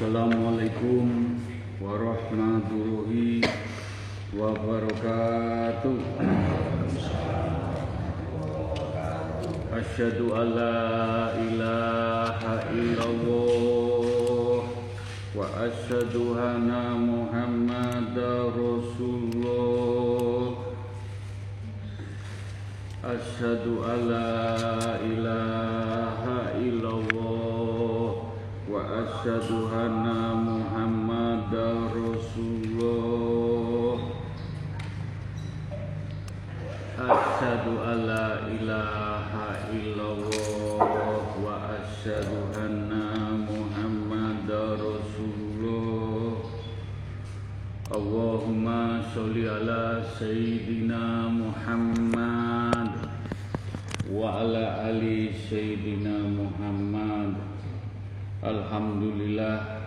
Assalamualaikum warahmatullahi wabarakatuh. Asyhadu an la ilaha illallah wa asyhadu anna Muhammadar Rasulullah. Asyhadu an la ilaha asyhadu anna Muhammadar Rasulullah. Asyhadu an la ilaha illallah wa asyhadu anna Muhammadar Rasulullah. Allahumma sholli ala sayyidina Muhammad wa ala ali sayyidina. Alhamdulillah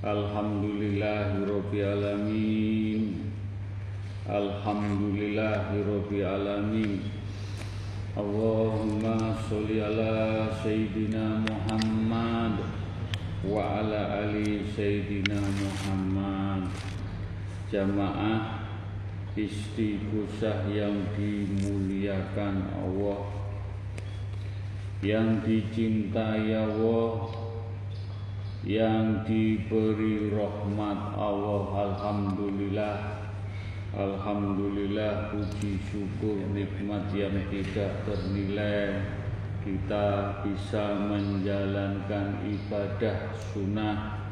Alhamdulillahirabbil alamin. Alhamdulillahirabbil alamin. Allahumma sholli ala sayyidina Muhammad wa ala ali sayyidina Muhammad. Jamaah istighosah yang dimuliakan Allah yang dicintai Allah yang diberi rahmat Allah Alhamdulillah. Alhamdulillah puji syukur nikmat yang tidak ternilai. Kita bisa menjalankan ibadah sunnah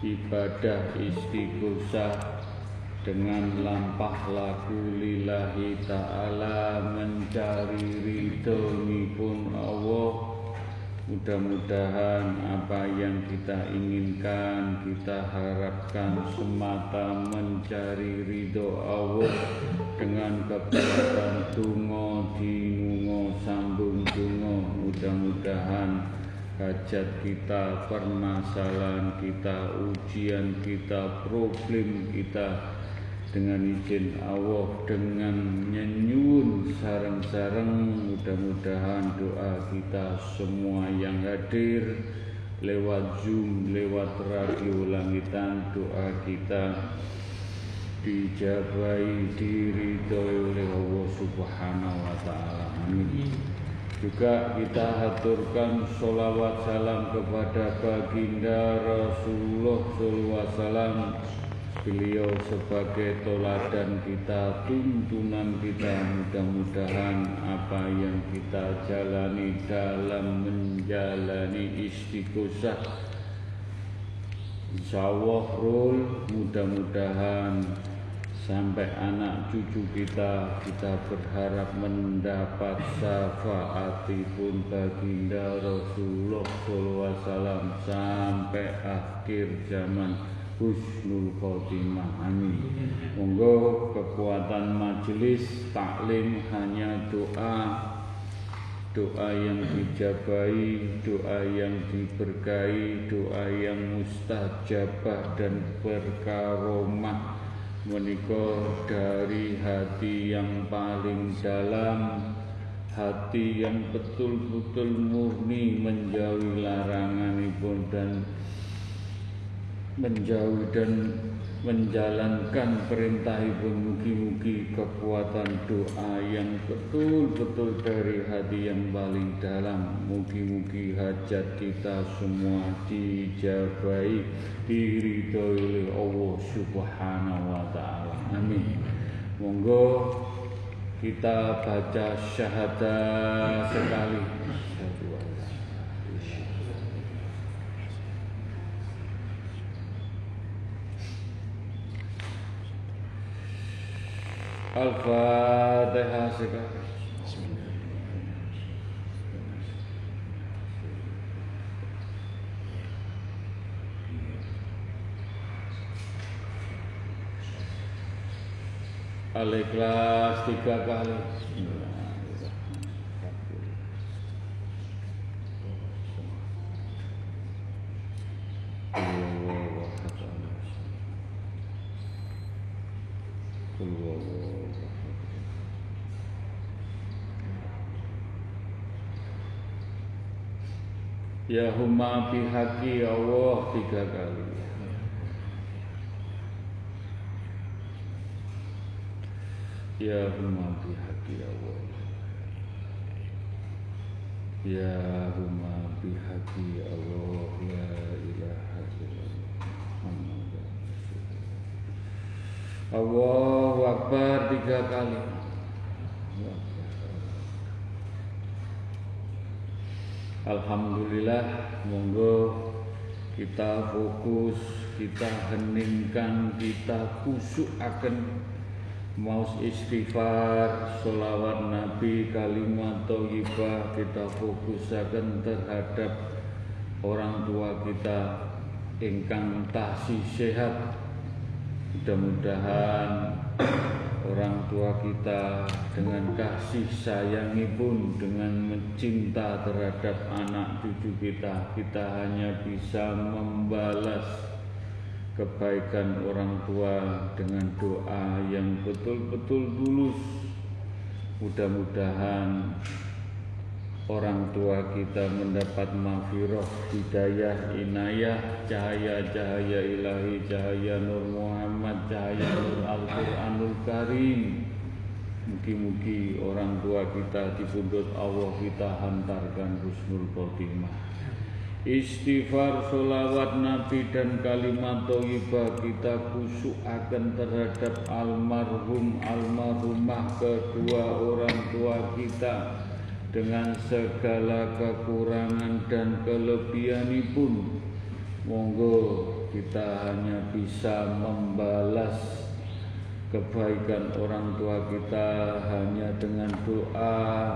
ibadah istighosah dengan lampah laku lillahi ta'ala mencari ridho pun Allah Mudah-mudahan apa yang kita inginkan, kita harapkan semata mencari ridho Allah dengan kekuatan tungo, dinungo, sambung tungo. Mudah-mudahan hajat kita, permasalahan kita, ujian kita, problem kita dengan izin Allah dengan nyenyun sarang-sarang mudah-mudahan doa kita semua yang hadir lewat zoom lewat radio langitan doa kita dijabai diridhoi oleh Allah subhanahu wa ta'ala. Amin. Juga kita haturkan sholawat salam kepada baginda Rasulullah sallallahu alaihi wasallam Beliau sebagai toladan kita, tuntunan kita Mudah-mudahan apa yang kita jalani dalam menjalani istighosah Insya Allah rul mudah-mudahan sampai anak cucu kita kita berharap mendapat syafaatipun baginda Rasulullah SAW sampai akhir zaman husnul khotimah. Amin. Monggo kekuatan majelis taklim hanya doa. Doa yang dijabai doa yang diberkahi doa yang mustajabah dan berkaromah menikah dari hati yang paling dalam hati yang betul-betul murni menjauhi larangan ibu dan menjauh dan menjalankan perintah ibu mugi-mugi kekuatan doa yang betul-betul dari hati yang paling dalam. Mugi-mugi hajat kita semua dijabai diridhoi oleh Allah subhanahu wa ta'ala. Amin. Monggo kita baca syahadat sekali Al-Fatihah sekali. Al-Ikhlas tiga kali. Ya huma bihaqi Allah tiga kali. Ya huma bihaqi Allah. Ya huma bihaqi Allah La ilaha illallah. Allahu Akbar tiga kali Alhamdulillah monggo kita fokus kita heningkan kita kusuk akan mau istighfar solawat nabi kalimat thayyibah kita fokusaken terhadap orang tua kita. Ingkang tasih sehat mudah-mudahan orang tua kita dengan kasih sayangi pun dengan mencinta terhadap anak cucu kita kita hanya bisa membalas kebaikan orang tua dengan doa yang betul-betul tulus mudah-mudahan orang tua kita mendapat mafiroh, hidayah, inayah, cahaya-cahaya ilahi, cahaya Nur Muhammad, cahaya Nur Al-Quranul Karim. Mugi-mugi orang tua kita di pundut Allah kita hantarkan husnul khotimah. Istighfar, solawat Nabi dan kalimat thayyibah kita kusuk akan terhadap almarhum almarhumah kedua orang tua kita dengan segala kekurangan dan kelebihan pun monggo kita hanya bisa membalas kebaikan orang tua kita hanya dengan doa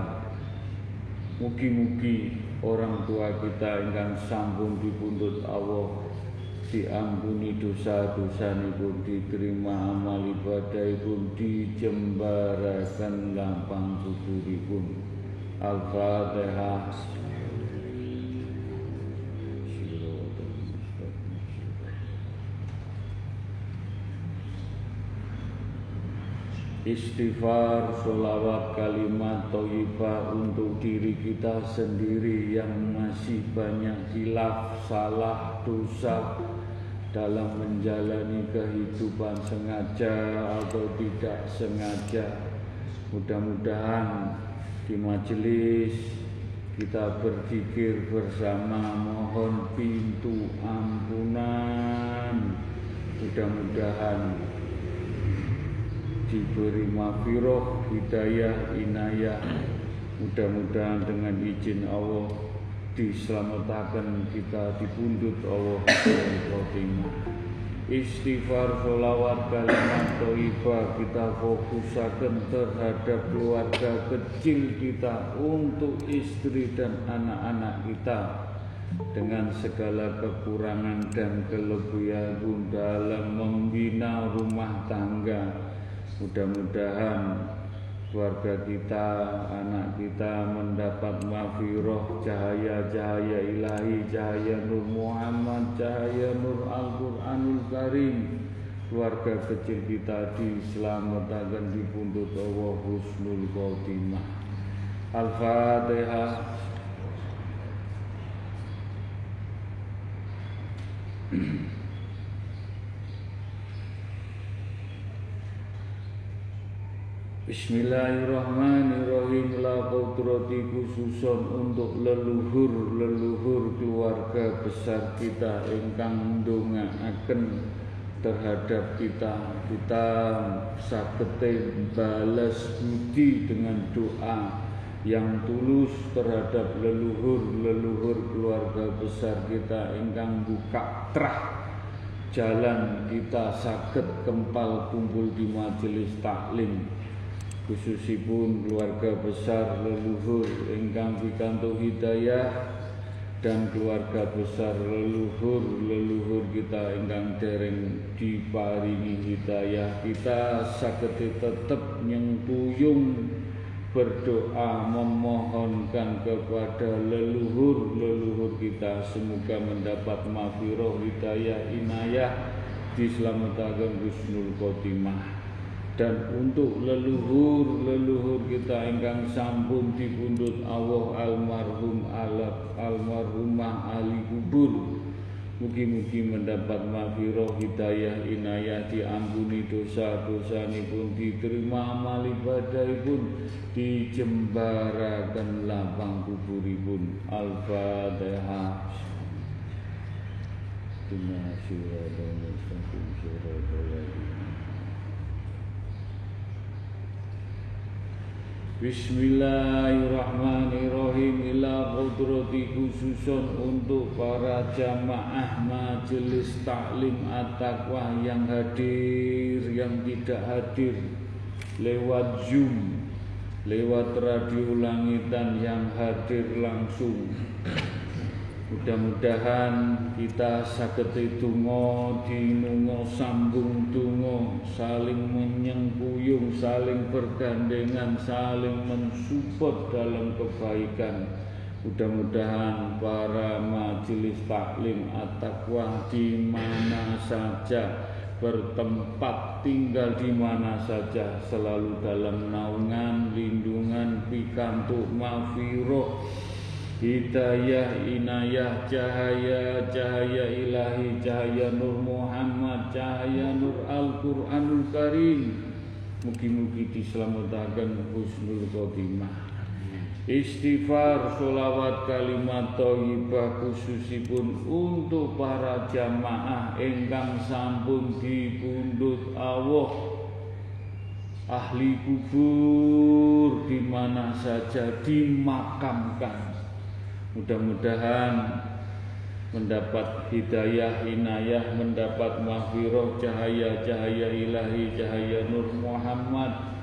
mugi-mugi orang tua kita ingkang sambung dipundhut Allah diampuni dosa-dosa pun diterima amal ibadah pun dijembarakan lampang pun. Istighfar, sholawat, kalimat toibah untuk diri kita sendiri yang masih banyak hilaf, salah, dosa dalam menjalani kehidupan sengaja atau tidak sengaja. Mudah-mudahan di majelis kita berzikir bersama mohon pintu ampunan. Mudah-mudahan diberi mafiroh hidayah inayah. Mudah-mudahan dengan izin Allah diselamatkan kita dipundut Allah. Khotimah istighfar solawat kalimat toibah. Kita fokusakan terhadap keluarga kecil kita untuk istri dan anak-anak kita. Dengan segala kekurangan dan kelebihan dalam membina rumah tangga. Mudah-mudahan keluarga kita, anak kita mendapat mafiroh cahaya-cahaya ilahi, cahaya Nur Muhammad, cahaya Nur Al-Quranul Karim. Keluarga kecil kita diselamatkan di pundut Allah Husnul Khotimah. Al-Fatihah. Bismillahirrahmanirrahim. La qudrati khususon untuk leluhur-leluhur keluarga besar kita Ingkang akan terhadap kita. Kita sakete balas budi dengan doa yang tulus terhadap leluhur-leluhur keluarga besar kita ingkang buka terah jalan kita sakit kempal kumpul di majelis taklim khususipun keluarga besar leluhur ingkang pikantuk hidayah dan keluarga besar leluhur leluhur kita ingkang dereng diparingi hidayah kita saged tetep nyengkuyung berdoa memohonkan kepada leluhur leluhur kita. Semoga mendapat mafiroh hidayah inayah diselamatkan husnul khotimah dan untuk leluhur-leluhur kita ingkang sampun dipundhut Allah almarhum alaf almarhumah ahli kubur Mugi-mugi mendapat maghfirah hidayah inayah diampuni dosa-dosa pun diterima amal ibadah pun dijembarakan lapang kuburipun. Al-fatihah. Terima kasih Bismillahirrahmanirrahim. Ila qudrati khususun untuk para jamaah majelis taklim at-taqwa yang hadir yang tidak hadir. Lewat Zoom lewat radio langitan yang hadir langsung Mudah-mudahan kita saged donga dinunga sambung donga saling menyengkuyung, saling bergandengan, saling mensupport dalam kebaikan. Mudah-mudahan para majelis taklim at-taqwa di mana saja bertempat tinggal di mana saja selalu dalam naungan lindungan pikantuk mafiroh Hidayah, inayah, cahaya, cahaya ilahi, cahaya Nur Muhammad, cahaya Nur Al-Quranul Karim. Mugi-mugi diselamatkan husnul khotimah. Istighfar, solawat, kalimat thayyibah khususipun untuk para jamaah engkang sampun dipundhut Allah ahli kubur di mana saja dimakamkan Mudah-mudahan mendapat hidayah inayah, mendapat mahfirah cahaya-cahaya ilahi, cahaya Nur Muhammad,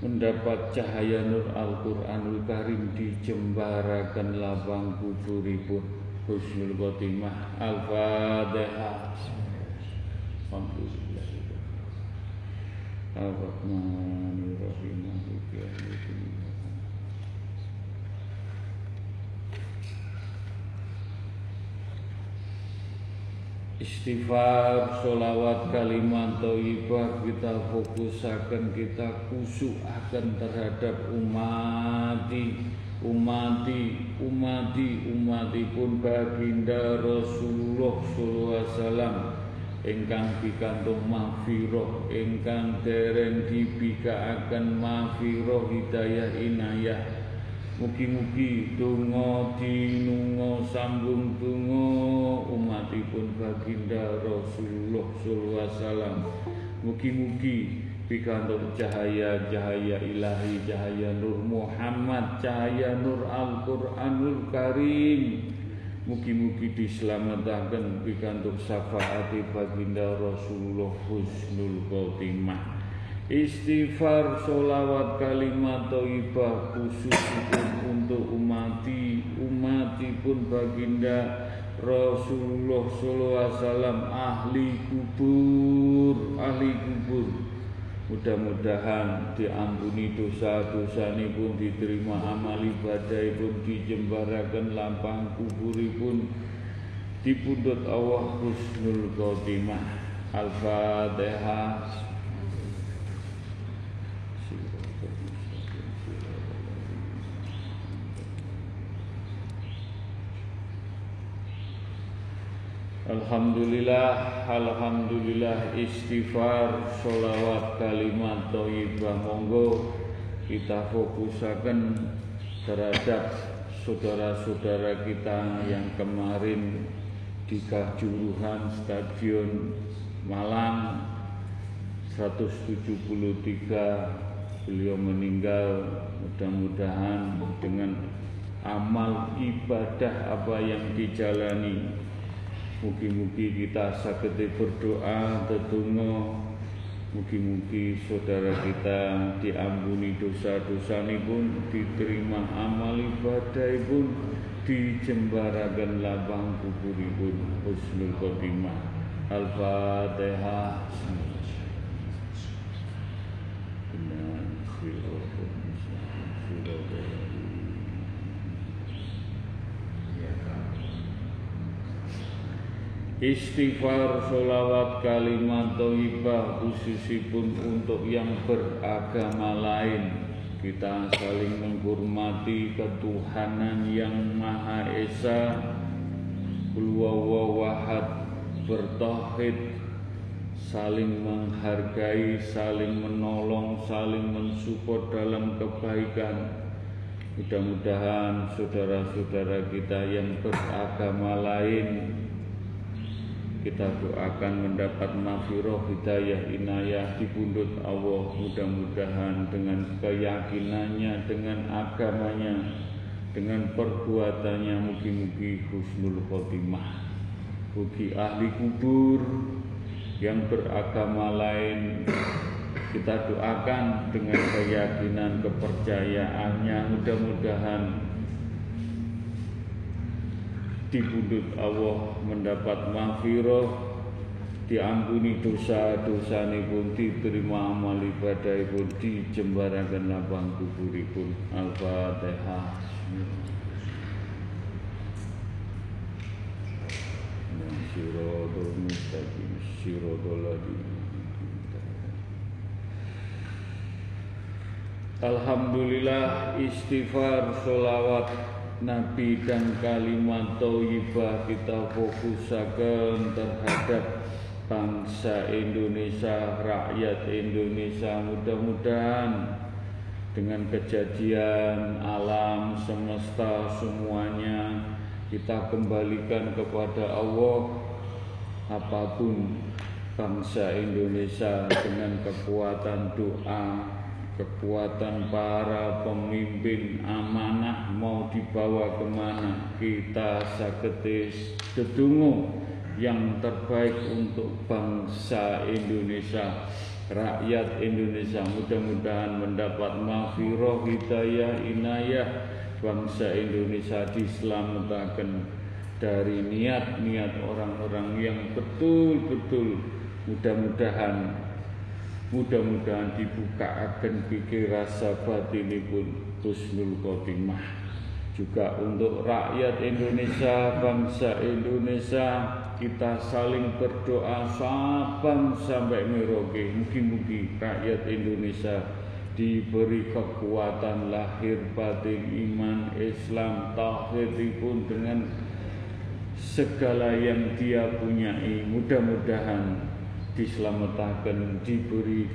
mendapat cahaya Nur Al-Quranul Karim dijembarakan labang kuburipun. Husnul Khotimah Al-Fatihah. Alhamdulillah Ar-Rahmanir-Rahim istighfar, solawat, kalimat toibah kita fokusakan, kita kusuk akan terhadap umati, umati, umati, umati pun baginda Rasulullah sallallahu alaihi wasallam. Ingkang pikantuk mahfirah ingkang dereng dibikaaken mahfirah hidayah inayah Mugi-mugi donga dinunga sambung donga umatipun baginda Rasulullah sallallahu alaihi wasallam. Mugi-mugi pikantuk cahaya-cahaya ilahi, cahaya Nur Muhammad, cahaya Nur Al-Qur'anul Karim. Mugi-mugi diselamatkan pikantuk syafaat baginda Rasulullah husnul khotimah istighfar solawat kalimat toibah khusus untuk umati umati pun baginda Rasulullah Sallallahu Alaihi Wasallam ahli kubur ahli kubur. Mudah-mudahan diampuni dosa-dosa ini pun diterima amal ibadah pun dijembarakan lampang kubur pun. Dipundut Allah husnul khotimah. Al-Fatihah Alhamdulillah, Alhamdulillah istighfar, sholawat, kalimat, toibah Monggo kita fokusakan terhadap saudara-saudara kita yang kemarin di Kajuruhan Stadion Malang. 173 beliau meninggal. Mudah-mudahan dengan amal ibadah apa yang dijalani Mugi-mugi kita sakit berdoa tetunggo Mugi-mugi saudara kita diampuni dosa-dosa pun Diterima amal ibadah pun Dijembarakan labang kubur pun. Husnul Khotimah. Al-Fatihah Istighfar, solawat, kalimat toibah khususipun untuk yang beragama lain. Kita saling menghormati ketuhanan yang Maha Esa Kulwawawahad bertauhid. Saling menghargai, saling menolong, saling mensupport dalam kebaikan. Mudah-mudahan saudara-saudara kita yang beragama lain kita doakan mendapat mafiroh hidayah inayah di pundut Allah mudah-mudahan dengan keyakinannya dengan agamanya dengan perbuatannya mugi-mugi husnul khotimah. Bagi ahli kubur yang beragama lain kita doakan dengan keyakinan kepercayaannya. Mudah-mudahan di pundut Allah mendapat maghfirah diampuni dosa-dosa pun diterima amal ibadah pun dijembarakan lapang kuburipun. Al-fatihah Alhamdulillah istighfar solawat Nabi dan kalimat toibah kita fokusakan terhadap bangsa Indonesia, rakyat Indonesia. Mudah-mudahan dengan kejadian alam semesta semuanya kita kembalikan kepada Allah. Apa pun bangsa Indonesia dengan kekuatan doa kekuatan para pemimpin amanah mau dibawa ke mana? Kita saketis dedungu yang terbaik untuk bangsa Indonesia rakyat Indonesia. Mudah-mudahan mendapat maghfirah hidayah inayah. Bangsa Indonesia diselamatkan dari niat-niat orang-orang yang betul-betul mudah-mudahan Mudah-mudahan dibuka akan pikir rasa batinipun husnul khotimah. Juga untuk rakyat Indonesia, bangsa Indonesia kita saling berdoa sabang sampai meroge. Mungkin-mungkin rakyat Indonesia diberi kekuatan lahir batin iman Islam tauhid pun dengan segala yang dia punyai. Mudah-mudahan diselamatkan diberi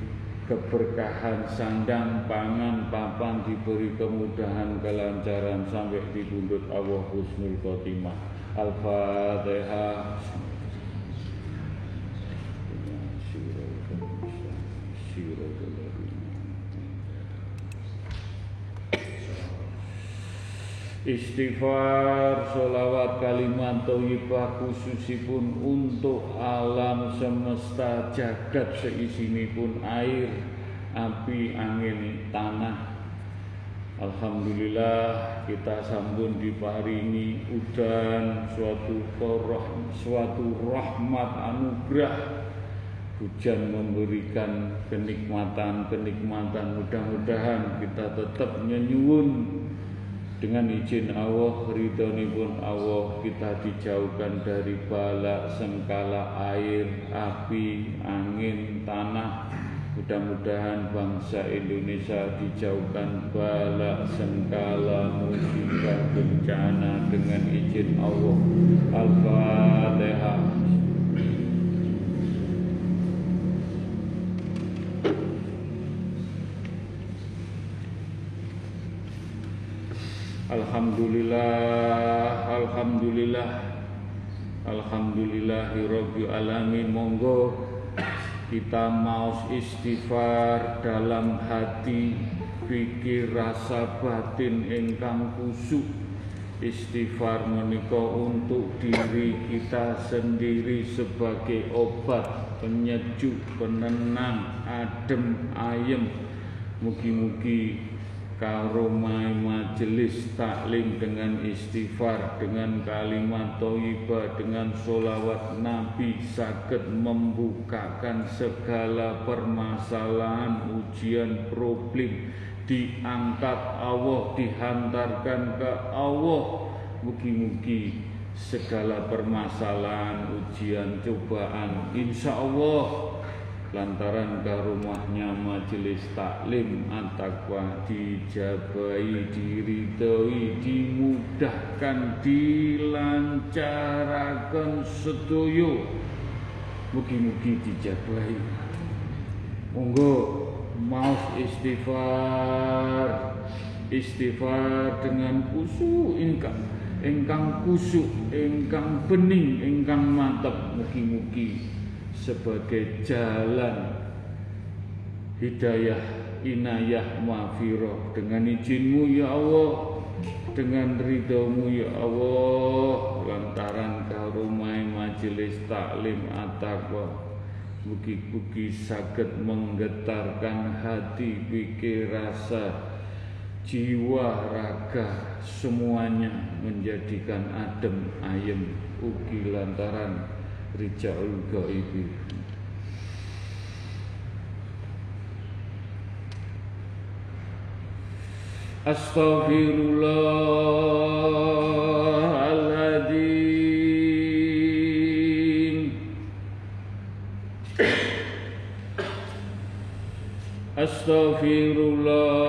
keberkahan sandang pangan papan diberi kemudahan kelancaran sampai di Allah husnul khotimah. Al-fatihah Istighfar, solawat, kalimat thayyibah khususipun untuk alam semesta jagat pun air, api, angin, tanah. Alhamdulillah kita hari ini udan suatu koroh, suatu rahmat anugerah. Hujan memberikan kenikmatan-kenikmatan. Mudah-mudahan kita tetap nyenyuun dengan izin Allah, pun Allah kita dijauhkan dari bala, sengkala air, api, angin, tanah. Mudah-mudahan bangsa Indonesia dijauhkan bala, sengkala, musibah, bencana dengan izin Allah. Al-Fatihah. Alhamdulillah Alhamdulillah. Alhamdulillahi alamin. Monggo kita mau istighfar dalam hati pikir rasa batin ingkang kusuk. Istighfar menika untuk diri kita sendiri sebagai obat penyejuk penenang adem ayem. Mugi-mugi karomai majelis taklim dengan istighfar dengan kalimat toibah dengan solawat nabi sakit membukakan segala permasalahan ujian problem diangkat Allah dihantarkan ke Allah. Mugi-mugi segala permasalahan, ujian, cobaan, insya Allah lantaran ke rumahnya majelis taklim antakwa dijabai, diridhoi, dimudahkan, dilancarkan setuju mugi-mugi dijabai. Monggo mau istighfar. Istighfar dengan kusu ingkang ingkang kusuk, ingkang bening, ingkang mantep. Mugi-mugi sebagai jalan hidayah, inayah, mafiroh dengan izinmu ya Allah. Dengan ridhomu ya Allah. Lantaran karumai majelis taklim at-taqwa. Buki-buki sakit menggetarkan hati, pikir, rasa, jiwa raga semuanya menjadikan adem ayem ugi lantaran rijaul gaibi Astaghfirullahaladzim. Astaghfirullah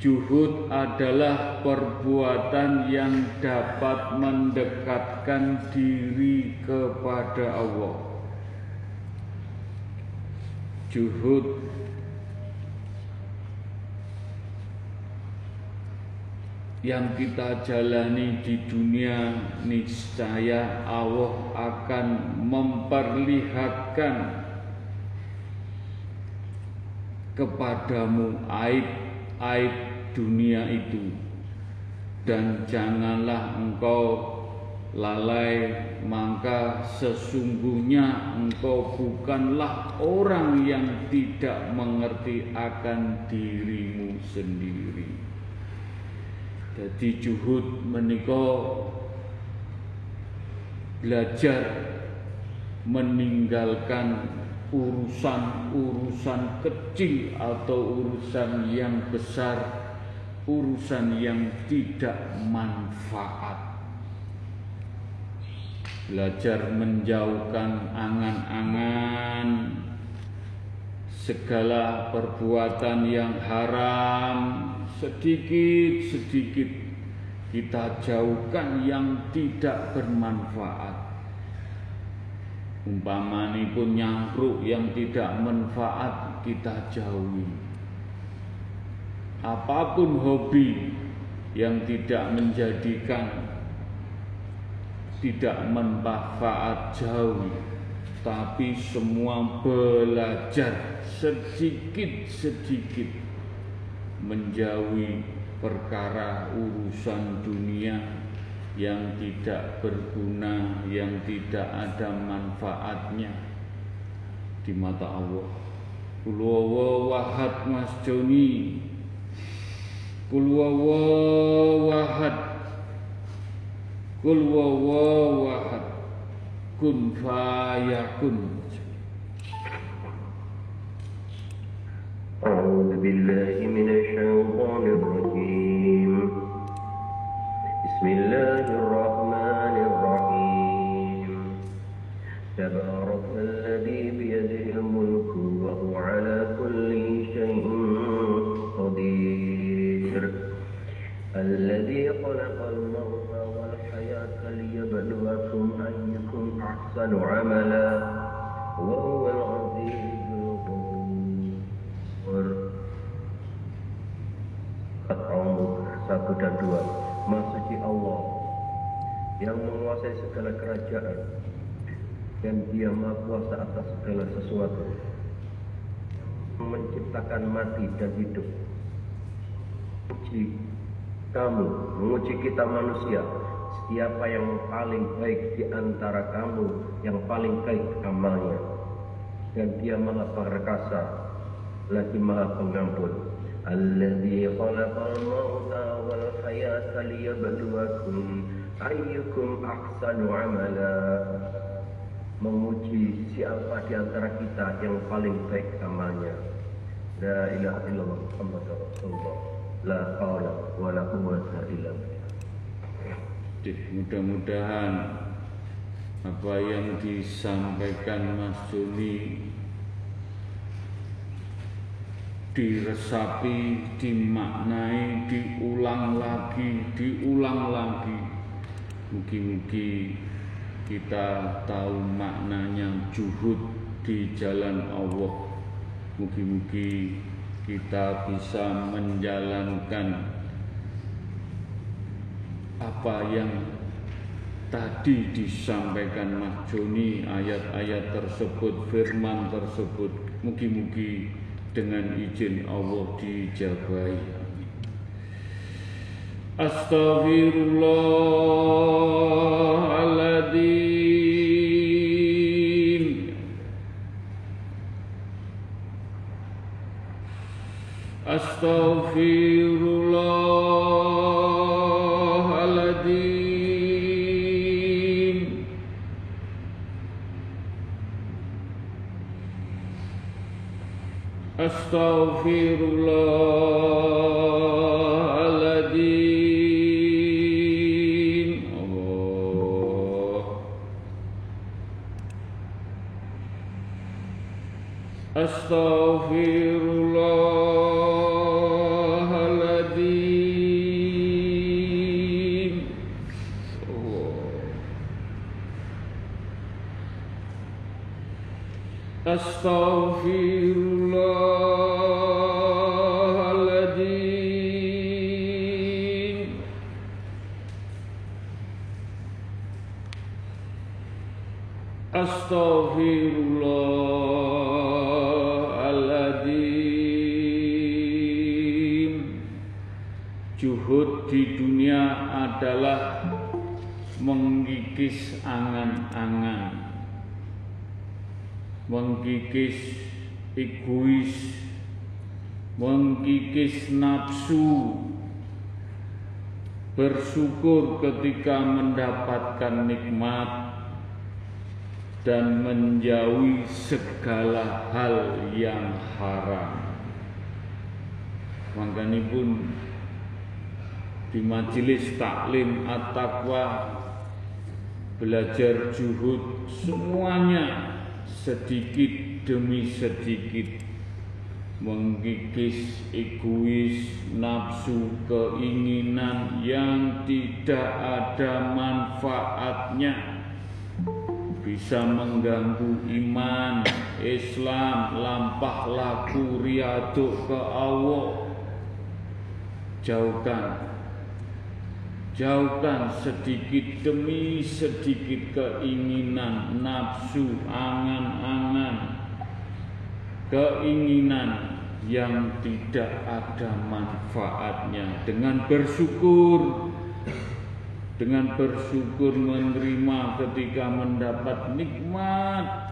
Juhud adalah perbuatan yang dapat mendekatkan diri kepada Allah. Juhud. Yang kita jalani di dunia niscaya Allah akan memperlihatkan kepadamu aib-aib dunia itu. Dan janganlah engkau lalai maka sesungguhnya engkau bukanlah orang yang tidak mengerti akan dirimu sendiri. Jadi juhud menikah belajar meninggalkan urusan-urusan kecil atau urusan yang besar, urusan yang tidak manfaat. Belajar menjauhkan angan-angan segala perbuatan yang haram, sedikit-sedikit kita jauhkan yang tidak bermanfaat. Umpamani pun nyangkruk yang tidak manfaat kita jauhi. Apa pun hobi yang tidak menjadikan tidak manfaat jauhi tapi semua belajar sedikit-sedikit menjauhi perkara urusan dunia yang tidak berguna, yang tidak ada manfaatnya di mata Allah. Kulwawa Mas Joni. قل والله واحد. قل والله واحد. كن فيكن أعوذ بالله من الشيطان الرجيم. أحسن عملا وهو العزيز الغفور satu dan dua Maha Allah yang menguasai segala kerajaan dan dia maha kuasa atas segala sesuatu menciptakan mati dan hidup menguji kamu menguji kita manusia siapa yang paling baik di antara kamu yang paling baik amalnya dan dia maha perkasa lagi maha pengampun الذي خلق الموت والحياة ليبلوكم أيكم أحسن عملا menguji siapa di antara kita yang paling baik amalnya. La ilaha illallah Muhammad Rasulullah. La haula wa la quwwata illa Mudah-mudahan apa yang disampaikan Mas Juni diresapi, dimaknai, diulang lagi, diulang lagi. Mugi-mugi kita tahu maknanya juhud di jalan Allah Mugi-mugi kita bisa menjalankan apa yang tadi disampaikan Mas Joni ayat-ayat tersebut firman tersebut mugi-mugi dengan izin Allah dijabai. Astaghfirullahaladzim. Astaghfirullahaladzim Astaghfirullahaladzim Astaghfirullahaladzim. Astaghfirullahaladzim. Juhud di dunia adalah mengikis angan-angan mengkikis egois, mengkikis nafsu, bersyukur ketika mendapatkan nikmat dan menjauhi segala hal yang haram. Makanya pun di majelis taklim at-taqwa belajar juhud semuanya sedikit demi sedikit mengkikis egois, nafsu, keinginan yang tidak ada manfaatnya bisa mengganggu iman, Islam, lampah laku, riaduk ke Allah. Jauhkan Jauhkan sedikit demi sedikit keinginan, nafsu, angan-angan, keinginan yang tidak ada manfaatnya. Dengan bersyukur dengan bersyukur menerima ketika mendapat nikmat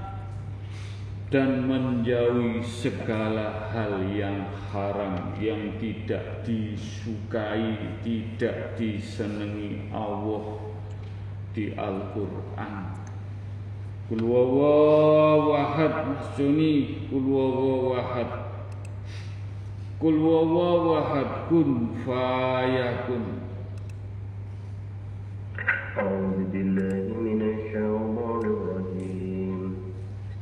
dan menjauhi segala hal yang haram yang tidak disukai, tidak disenangi Allah di Al-Qur'an. Kul wahad Juni Kul wahad Kul wahad kun fayakun أعوذ بالله من الشيطان الرجيم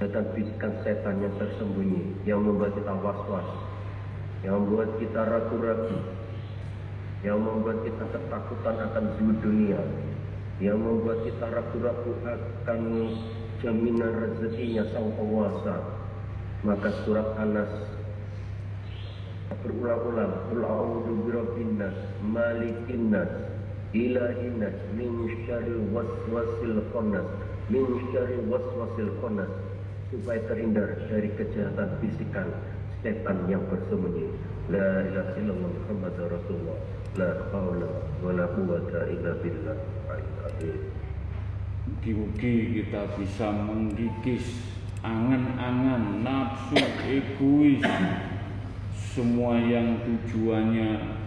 Dengan bisikan setan yang tersembunyi Yang membuat kita was-was Yang membuat kita ragu-ragu Yang membuat kita ketakutan akan zuhud dunia Yang membuat kita ragu-ragu akan jaminan rezekinya sang penguasa. Maka surat An-Nas berulang-ulang Qul birabbin malikin nas min syarril waswasil khannas min syarril waswasil khannas supaya terhindar dari kejahatan bisikan setan yang bersembunyi. La ilaha illallah muhammad rasulullah. La haula wala quwata illa billah. Mugi-mugi kita bisa menggigis angan-angan nafsu egois. Semua yang tujuannya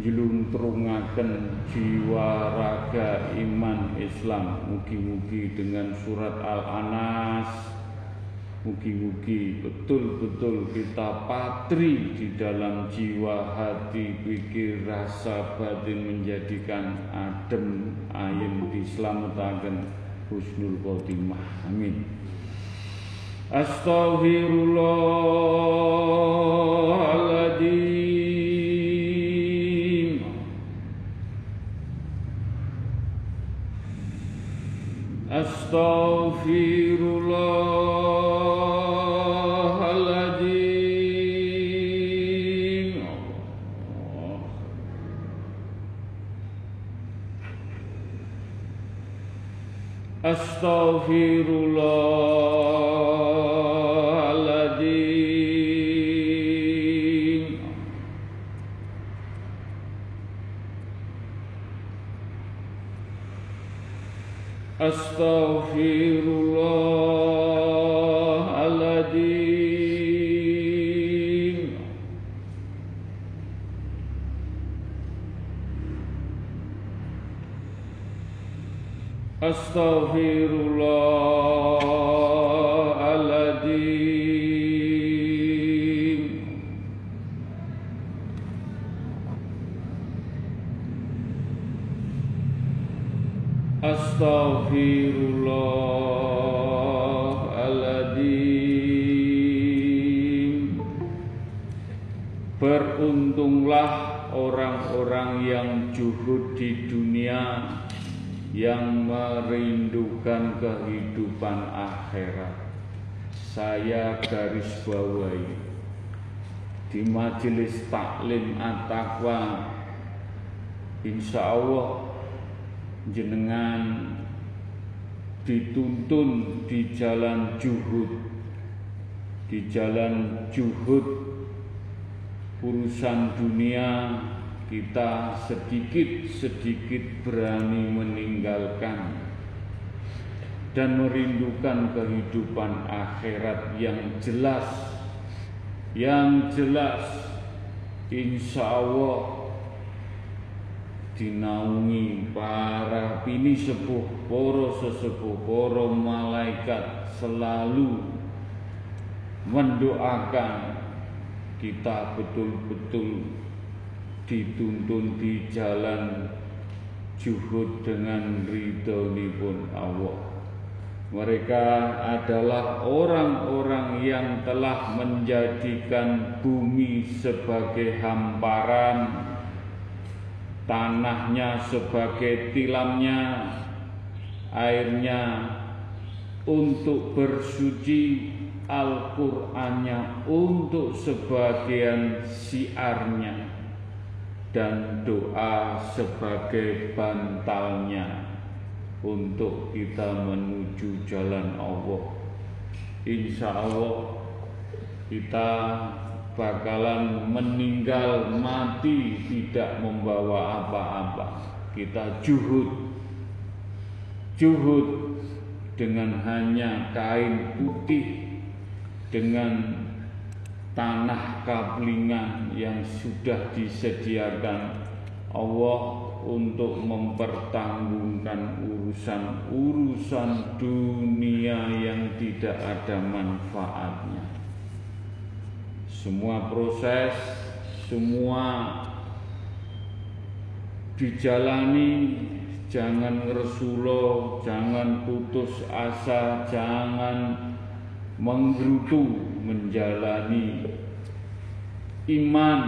jeluntrungaken jiwa raga iman Islam. Mugi-mugi dengan surat Al-Anas mugi-mugi betul-betul kita patri di dalam jiwa hati pikir rasa batin menjadikan adem ayem diselamatkan. Husnul khotimah. Amin. Astaghfirullahaladzim. Astaghfirullahaladzim Astaghfirullahaladzim taklim at-taqwa insya Allah jenengan dituntun di jalan juhud. Di jalan juhud. Urusan dunia kita sedikit-sedikit berani meninggalkan dan merindukan kehidupan akhirat yang jelas. Yang jelas insya Allah dinaungi para pini sepuh poro sesepuh poro malaikat selalu mendoakan kita betul-betul dituntun di jalan juhud dengan ridho pun Allah. Mereka adalah orang-orang yang telah menjadikan bumi sebagai hamparan, tanahnya sebagai tilamnya, airnya untuk bersuci, Al-Qur'annya untuk sebagian siarnya dan doa sebagai bantalnya untuk kita menuju jalan Allah. Insya Allah kita bakalan meninggal mati tidak membawa apa-apa. Kita juhud, juhud dengan hanya kain putih, dengan tanah kablingan yang sudah disediakan Allah untuk mempertanggungkan urusan-urusan dunia yang tidak ada manfaatnya. Semua proses, semua dijalani jangan ngeresulo, jangan putus asa, jangan menggerutu menjalani iman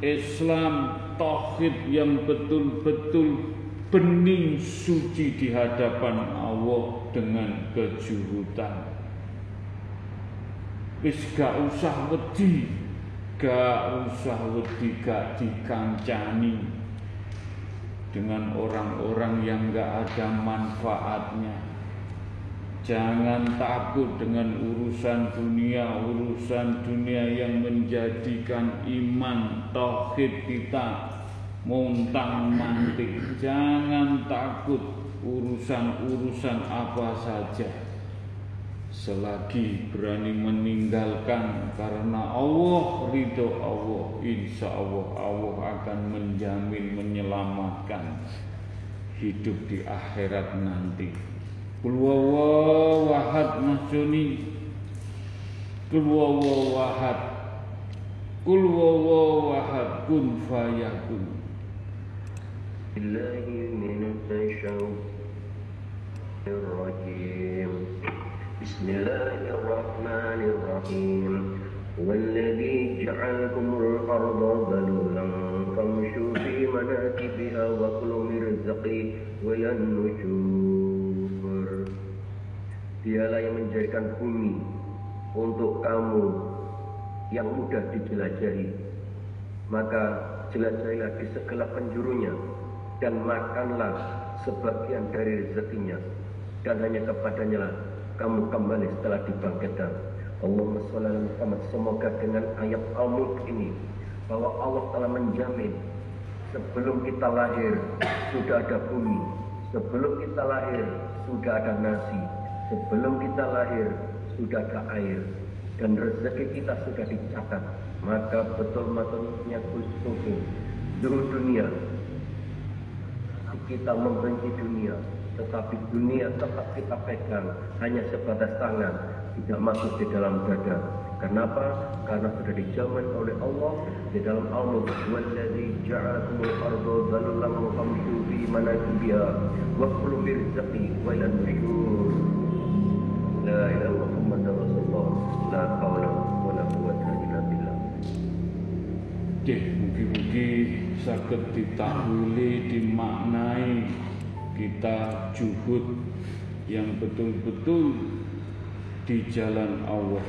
Islam tauhid yang betul-betul bening suci di hadapan Allah dengan kejuhutan. Wis gak usah wedi, gak usah wedi gak dikancani dengan orang-orang yang gak ada manfaatnya Jangan takut dengan urusan dunia, urusan dunia yang menjadikan iman tauhid kita montang mantik. Jangan takut urusan-urusan apa saja. Selagi berani meninggalkan karena Allah ridho Allah, insya Allah Allah akan menjamin menyelamatkan hidup di akhirat nanti. قل هو الله أحد مسجوني قل هو الله أحد. قل هو الله أحد. كن فيكن بالله من الشيطان الرجيم. بسم الله الرحمن الرحيم. والذي جعلكم الأرض ذلولا فامشوا في مناكبها وكلوا من رزقه وإلى النشور Dialah yang menjadikan bumi untuk kamu yang mudah dijelajahi. Maka jelajahilah di segala penjurunya dan makanlah sebagian dari rezekinya dan hanya kepadanya lah kamu kembali setelah dibangkitkan. Allahumma sholli Muhammad semoga dengan ayat al-mulk ini bahwa Allah telah menjamin sebelum kita lahir sudah ada bumi, sebelum kita lahir sudah ada nasi, Sebelum kita lahir sudah ada air dan rezeki kita sudah dicatat. Maka betul-betulnya Gusti seluruh dunia kita membenci dunia, tetapi dunia tetap kita pegang hanya sebatas tangan, tidak masuk di dalam dada. Kenapa? Karena sudah dijamin oleh Allah di dalam Al-Mulk. Walladzi ja'alakumul arda dhalulan famshu fi manakibiha wa kulu min rizqi wa ila nusyur. La Dih, mugi-mugi saged ditakwili dimaknai kita juhud yang betul-betul di jalan Allah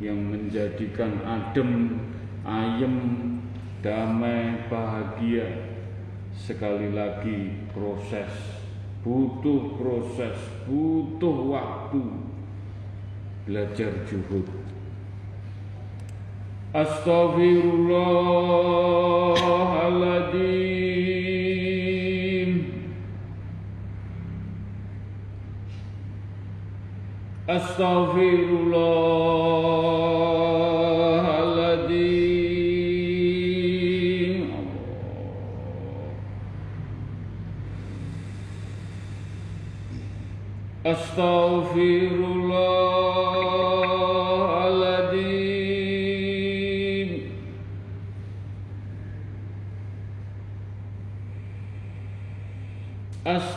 yang menjadikan adem, ayem, damai, bahagia. Sekali lagi proses, butuh proses, butuh waktu belajar juhud Astaghfirullahaladzim Astaghfirullahaladzim Astaghfirullah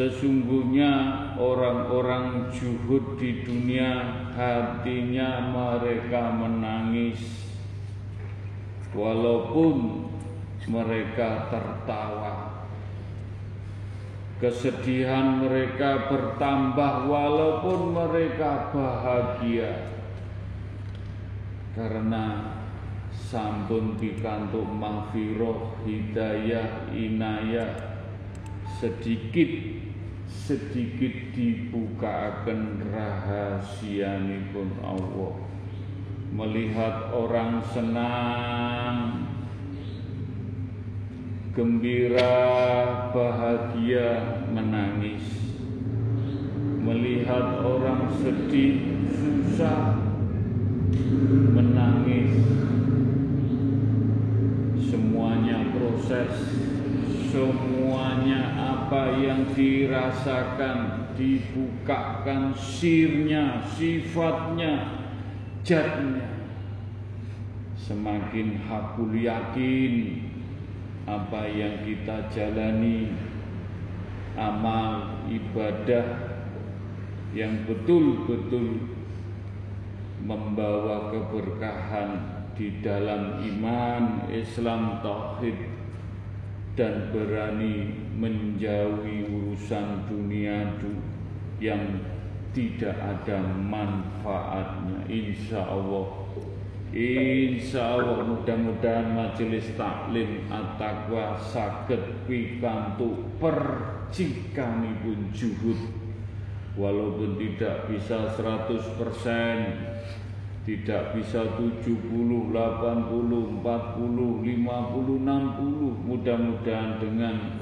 Sesungguhnya orang-orang juhud di dunia hatinya mereka menangis. Walaupun mereka tertawa. Kesedihan mereka bertambah walaupun mereka bahagia. Karena sampun pikantuk mahfiroh hidayah inayah sedikit sedikit dibukakan rahasianipun Allah. Melihat orang senang gembira bahagia menangis. Melihat orang sedih susah menangis. Semuanya proses semuanya apa yang dirasakan dibukakan sirnya sifatnya jatnya semakin hakul yakin apa yang kita jalani amal ibadah yang betul-betul membawa keberkahan di dalam iman Islam tauhid dan berani menjauhi urusan dunia yang tidak ada manfaatnya. Insya Allah. Insya Allah. Mudah-mudahan majelis taklim at-taqwa saged pikantuk percikanipun juhud. Walaupun tidak bisa 100% tidak bisa 70, 80, 40, 50, 60 mudah-mudahan dengan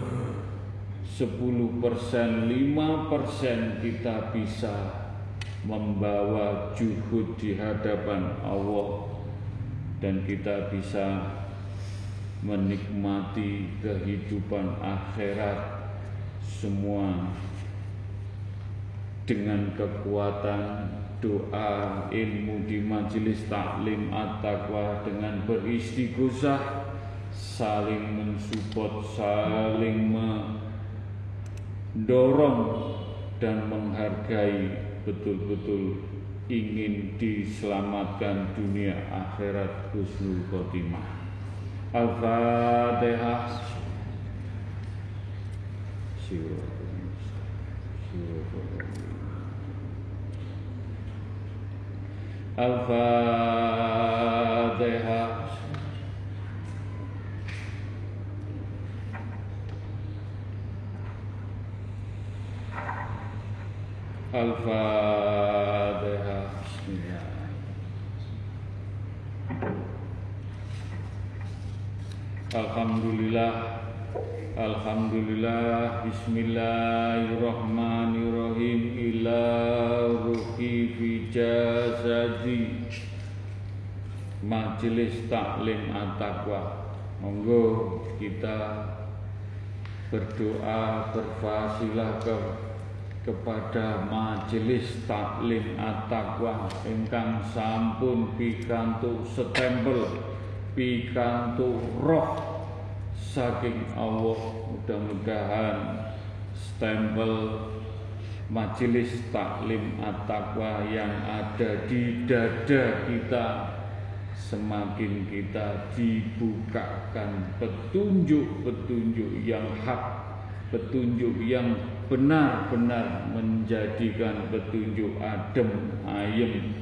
10 persen, 5 persen kita bisa membawa juhud di hadapan Allah. Dan kita bisa menikmati kehidupan akhirat semua dengan kekuatan doa ilmu di majelis taklim at-taqwa dengan beristighosah saling mensupport saling mendorong dan menghargai betul-betul ingin diselamatkan dunia akhirat husnul khotimah. Al-Fatihah Al-Fatihah Al-Fatihah Bismillah Alhamdulillah Alhamdulillah Bismillahirrahmanirrahim Ila ruhi fi jasadi Majelis Taklim At-Taqwa. Monggo kita berdoa berfasilah ke kepada majelis taklim at-taqwa. Sampun pikantuk stempel pikantuk roh saking Allah mudah-mudahan stempel majelis taklim at-taqwa yang ada di dada kita semakin kita dibukakan petunjuk-petunjuk yang hak petunjuk yang benar-benar menjadikan petunjuk adem ayem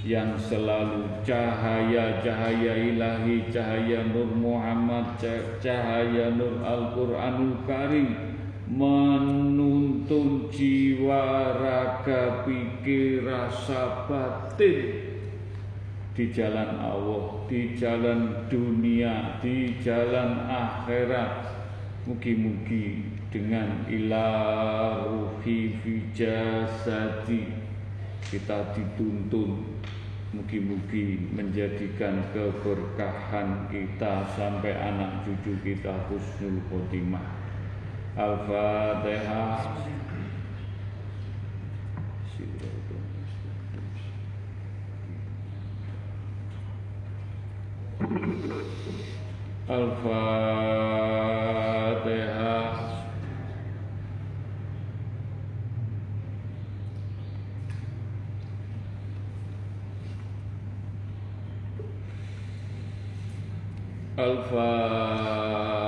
yang selalu cahaya-cahaya ilahi, cahaya Nur Muhammad, cahaya Nur Al-Quranul Karim menuntun jiwa, raga, pikir, rasa batin di jalan Allah, di jalan dunia, di jalan akhirat. Mugi-mugi dengan ilah ruhi fi jasadi kita dituntun mugi-mugi menjadikan keberkahan kita sampai anak cucu kita husnul khotimah. Al-Fatihah. Al-Fatihah Al-Fatihah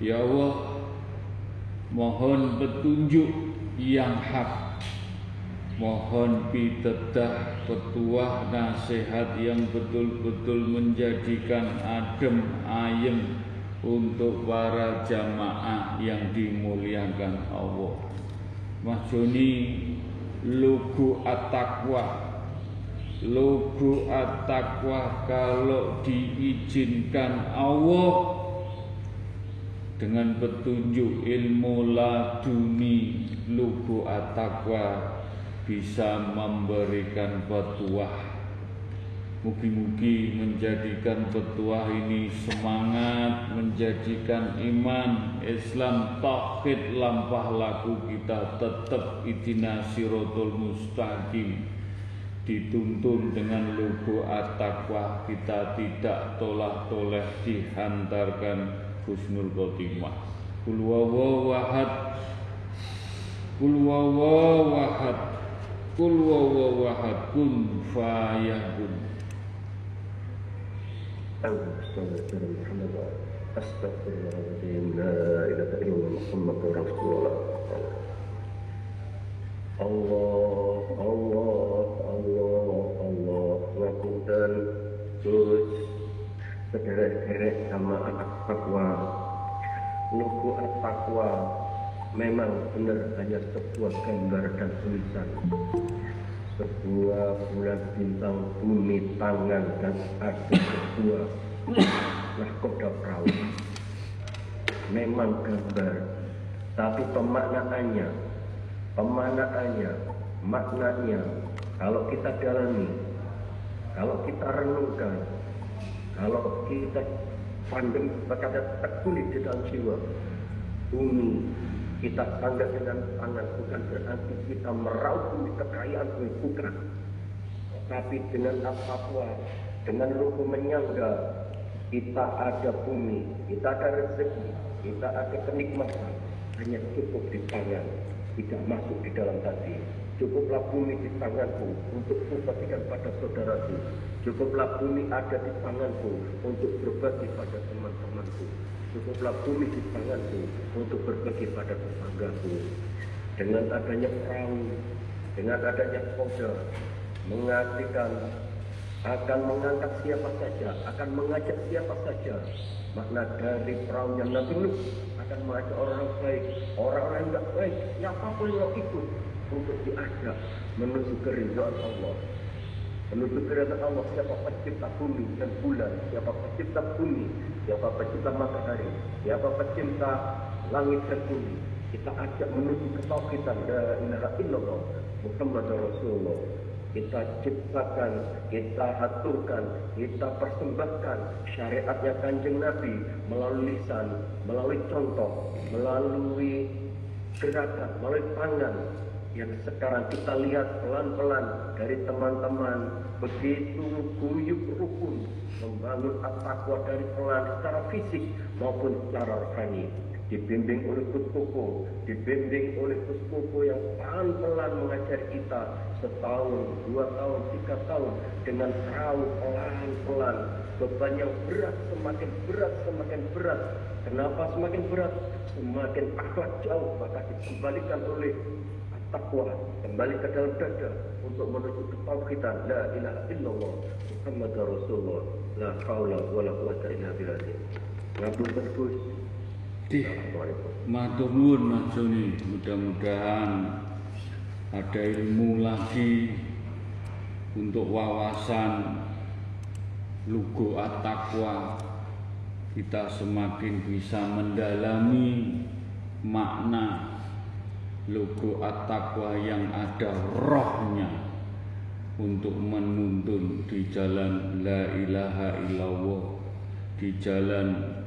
Ya Allah Mohon petunjuk yang hak. Mohon pitedah petuah nasihat yang betul-betul menjadikan adem ayem untuk para jamaah yang dimuliakan Allah. Mas Joni lugu at-taqwa Lugu at-taqwa kalau diizinkan Allah dengan petunjuk ilmu laduni lugu at-taqwa bisa memberikan petuah. Mugi-mugi menjadikan petuah ini semangat, menjadikan iman, Islam, tauhid, lampah laku kita tetap itina sirotul mustaqim dituntun dengan lugu at-taqwa kita tidak tolak-toleh dihantarkan husnul khotimah. Kul wawahad Kul wawahad Kul wawahad kun fayakun. Ilaha illallah Muhammad Rasulullah Allah, Allah, Allah, Allah Ngapunten Terus Sederek-sederek sama anak takwa Nuku takwa memang benar hanya sebuah gambar dan tulisan sebuah bulan bintang bumi tangan dan ada sebuah nahkoda perahu memang gambar tapi pemaknaannya pemaknaannya maknanya kalau kita dalami kalau kita renungkan kalau kita pandang berkata tekuni di dalam jiwa bumi kita tangga dengan tangan bukan berarti kita meraup kekayaan bumi bukan. Tapi dengan apa dengan ruku menyangga kita ada bumi, kita ada rezeki, kita ada kenikmatan, hanya cukup di tangan, tidak masuk di dalam hati. Cukuplah bumi di tanganku untuk berbagi pada saudaraku. Cukuplah bumi ada di tanganku untuk berbagi pada teman-temanku. Cukuplah bumi di tanganku untuk berbagi pada tetanggaku. Dengan adanya perahu, dengan adanya koda, mengartikan akan mengangkat siapa saja, akan mengajak siapa saja. Makna dari perahunya Nabi Nuh akan mengajak orang baik, orang-orang yang baik, siapapun yang ikut untuk diajak menuju keridhaan Allah. Menuju keridhaan Allah siapa pencipta bumi dan bulan, siapa pencipta bumi, siapa pencipta matahari, siapa pencipta langit dan bumi. Kita ajak menuju ketauhidan la ilaha illallah Muhammad Rasulullah. Kita ciptakan, kita aturkan, kita persembahkan syariatnya kanjeng Nabi melalui lisan, melalui contoh, melalui gerakan, melalui tangan, yang sekarang kita lihat pelan-pelan dari teman-teman begitu guyup rukun membangun at-taqwa dari pelan secara fisik maupun secara rohani dibimbing oleh Kuskuku, dibimbing oleh Kuskuku yang pelan-pelan mengajari kita setahun, dua tahun, tiga tahun dengan perahu pelan-pelan. Beban yang berat semakin berat semakin berat. Kenapa semakin berat? Semakin akhlak jauh. Maka dikembalikan oleh takwa kembali ke dalam dada untuk menuju ke tauhidan. La ilaha illallah Muhammad Rasulullah. La haula wala quwata illa billah. Ngabul terus di matur Mas Joni mudah-mudahan ada ilmu lagi untuk wawasan lugu at-taqwa kita semakin bisa mendalami makna logo at-taqwa yang ada rohnya untuk menuntun di jalan la ilaha illallah di jalan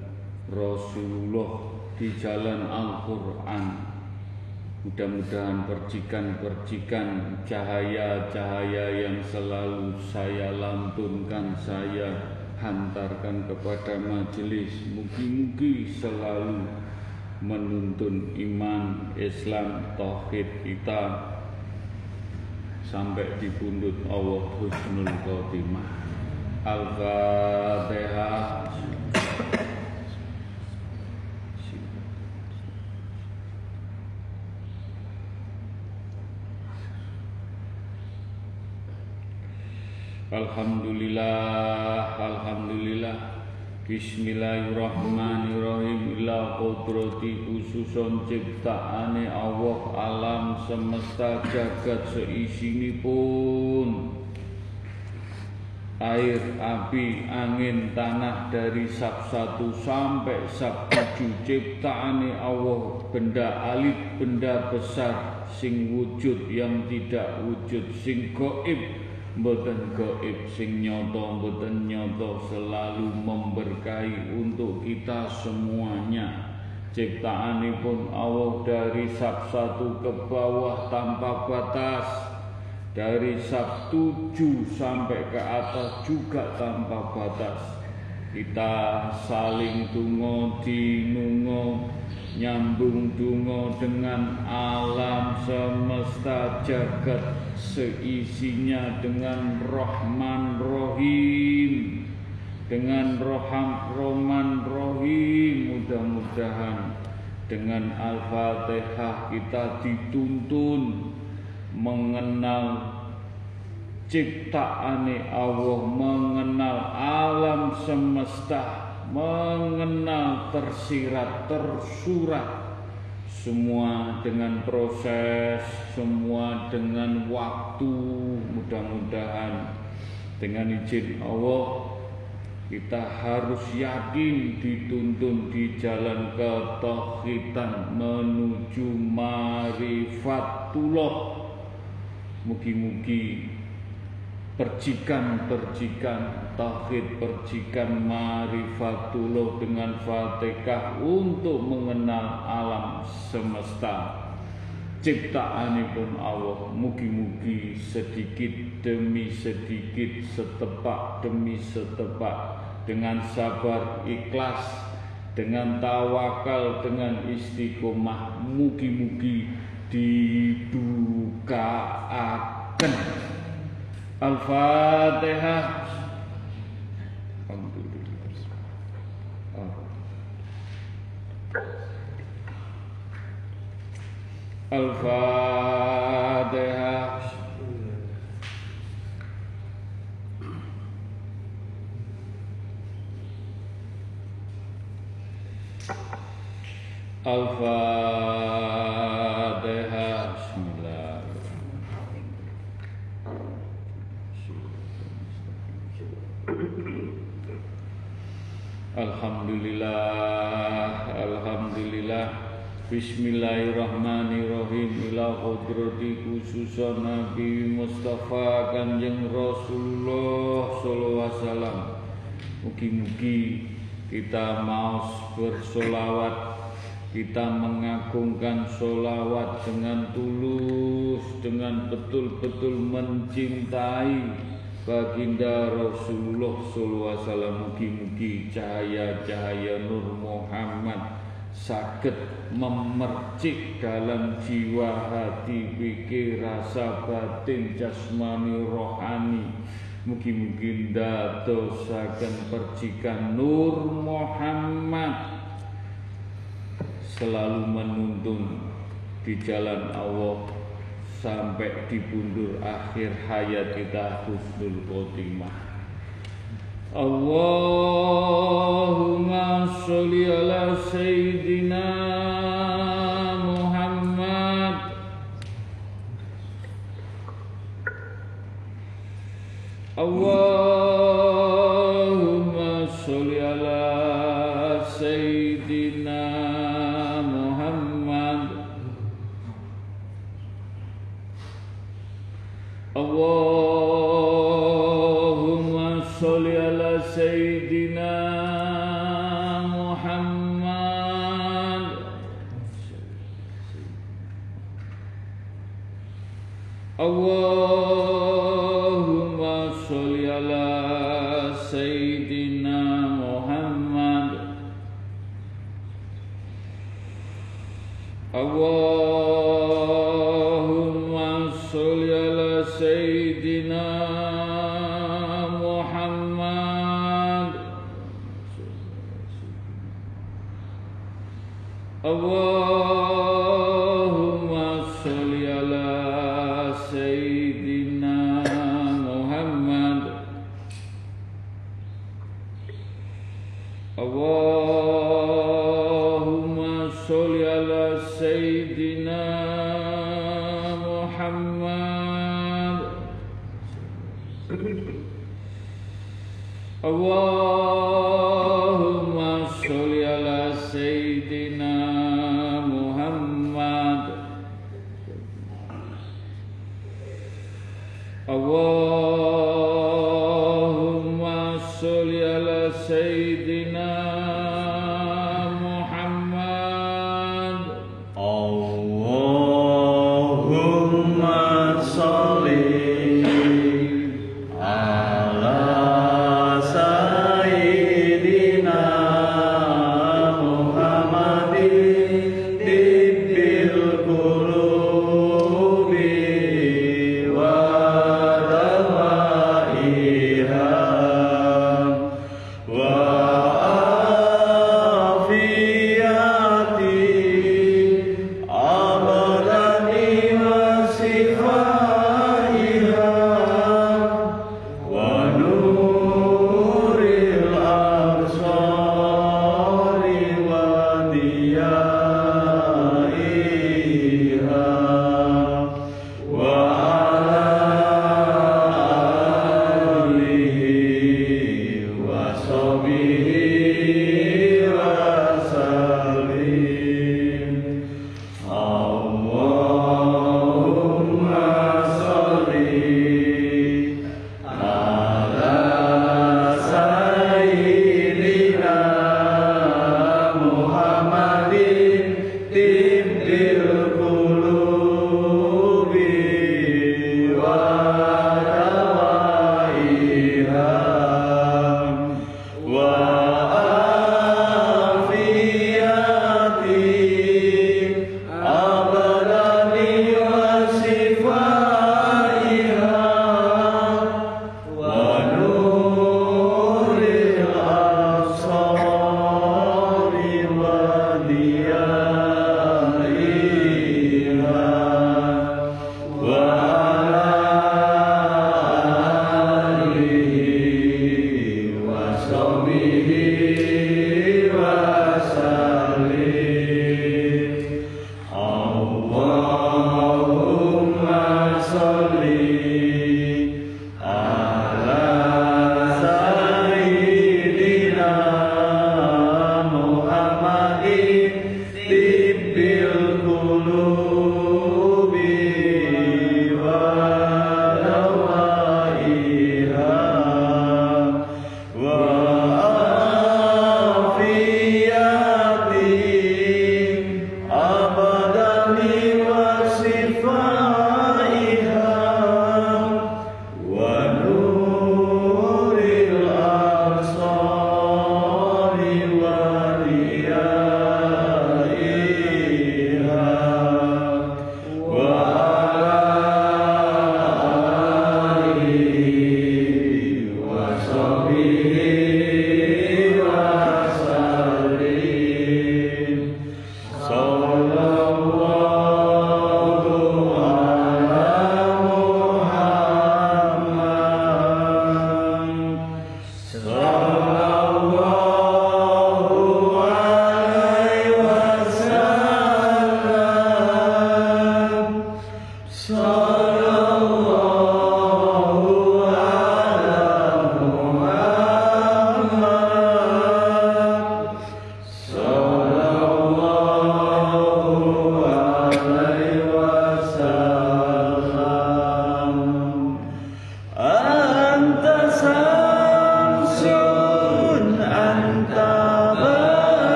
Rasulullah di jalan Al-Quran. Mudah-mudahan percikan-percikan cahaya-cahaya yang selalu saya lantunkan saya hantarkan kepada majelis mugi-mugi selalu menuntun iman Islam tauhid kita sampai di pundut Allah husnul khotimah. Al-Fatihah Alhamdulillah Alhamdulillah. Bismillahirrahmanirrahim. Ila kudrati khususon ciptaane Allah. Alam semesta jagat seisinipun. Air, api, angin, tanah dari sab satu sampai sab tujuh. Ciptaane Allah benda alit, benda besar sing wujud yang tidak wujud sing goib mboten goib sing nyoto mboten nyoto selalu memberkahi untuk kita semuanya. Ciptaanipun Allah dari sab satu ke bawah tanpa batas dari Sabtu 7 sampai ke atas juga tanpa batas. Kita saling tungo dinungo nyambung dungo dengan alam semesta jagat seisinya dengan Rahman Rohim. Dengan Roham Roman Rohim. Mudah-mudahan dengan Al-Fatihah kita dituntun mengenal ciptaane Allah, mengenal alam semesta, mengenal tersirat, tersurat semua dengan proses, semua dengan waktu. Mudah-mudahan dengan izin Allah kita harus yakin dituntun di jalan ketauhidan menuju marifatullah Mugi-mugi percikan-percikan tauhid, percikan marifatullah dengan Fatihah untuk mengenal alam semesta. Ciptaanipun Allah mugi-mugi sedikit demi sedikit setepak demi setepak dengan sabar ikhlas dengan tawakal dengan istiqomah mugi-mugi didukaaken Al-Fatihah Al-Fatihah Bismillahirrahmanirrahim Alhamdulillah Alhamdulillah. Bismillahirrahmanirrahim. Ila qudrati khususan Nabi Mustafa Kanjeng Rasulullah Sallallahu Alaihi Wasallam. Mugi-mugi kita mau bersolawat kita mengagungkan solawat dengan tulus, dengan betul-betul mencintai baginda Rasulullah SAW. Mugi-mugi cahaya-cahaya Nur Muhammad sakit memercik dalam jiwa hati pikir rasa batin jasmani rohani mugi-mugi ndadosaken percikan Nur Muhammad selalu menuntun di jalan Allah sampai di bundur akhir hayat kita husnul khotimah. Allahumma sholli ala sayyidina Muhammad Allahumma سيدنا محمد. اللهم صل على سيدنا محمد. الله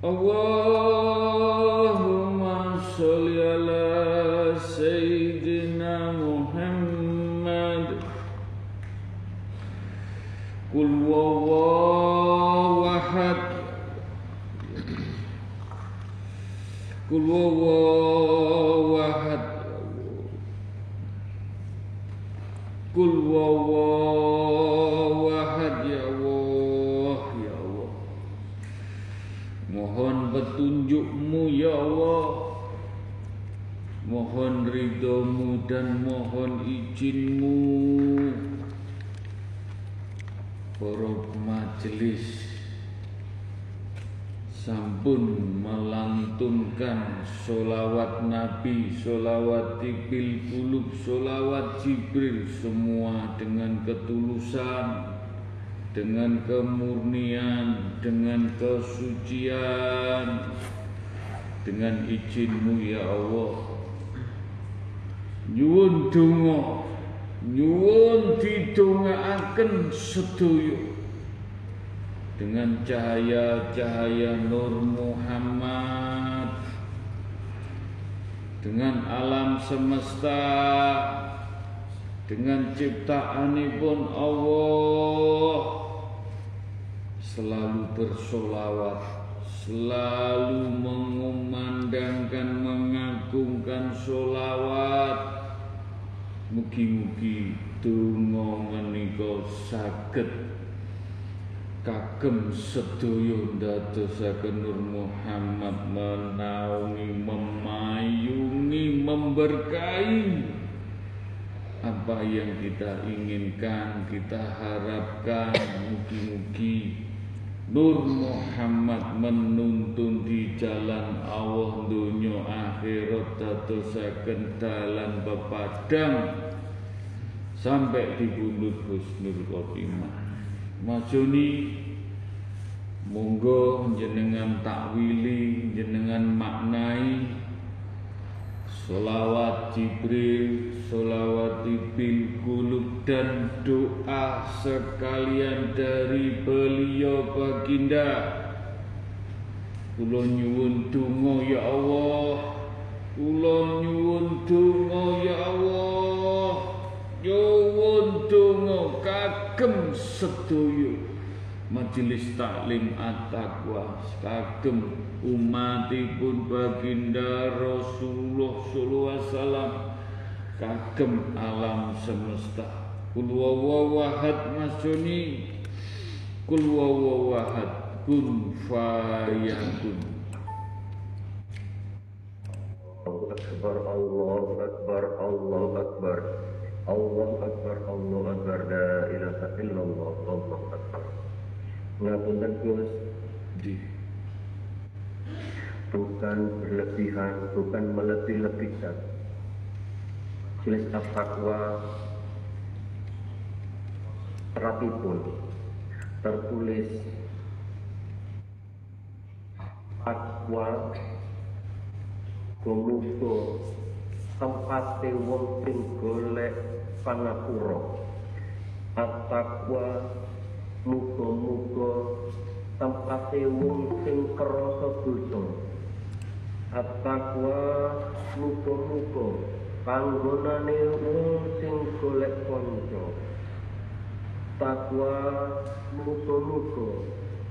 哦。Dan mohon izinmu Para majelis Sampun melantunkan solawat Nabi, solawat Ibil Kulub, solawat Jibril Semua dengan ketulusan dengan kemurnian, dengan kesucian, dengan izinmu ya Allah. Nyuwun donga, nyuwun didongaaken sedaya. Dengan cahaya-cahaya Nur Muhammad. Dengan alam semesta. Dengan ciptaanipun Allah. Selalu bersolawat. Selalu mengumandangkan mengagungkan solawat mugi-mugi donga menika saged kagem sedaya ndadosaken Nur Muhammad menaungi memayungi memberkahi apa yang kita inginkan, kita harapkan. Mugi-mugi Nur Muhammad menuntun di jalan Allah dunia akhirat dadosaken dalan pepadang sampai di bunuh husnul khotimah. Majuni monggo jenengan takwili, jenengan maknai Solawat Jibril, solawat bil kulub dan doa sekalian dari beliau baginda. Kula nyuwun donga ya Allah. Kula nyuwun donga ya Allah. Nyuwun donga kagem sedaya majelis taklim at-taqwa. Kagem umatipun baginda Rasulullah sallallahu alaihi wasallam. Kagem alam semesta. Kul wawahad masuni kul wawahad kun fayakun. Akbar, Allahu Akbar, Allahu Akbar. Allahu Akbar, Allahu Akbar, la ilaha illallah, Allahu Akbar. Ngapunten Gus, di bukan berlebihan, bukan melebih-lebihkan. Jenis at-taqwa rapipun tertulis takwa Gumuga tempate wong sing golek pangapura. At-taqwa muga-muga tempate wong sing krasa dosa. At-taqwa muga-muga panggonane wong sing golek kanca. Takwa muga-muga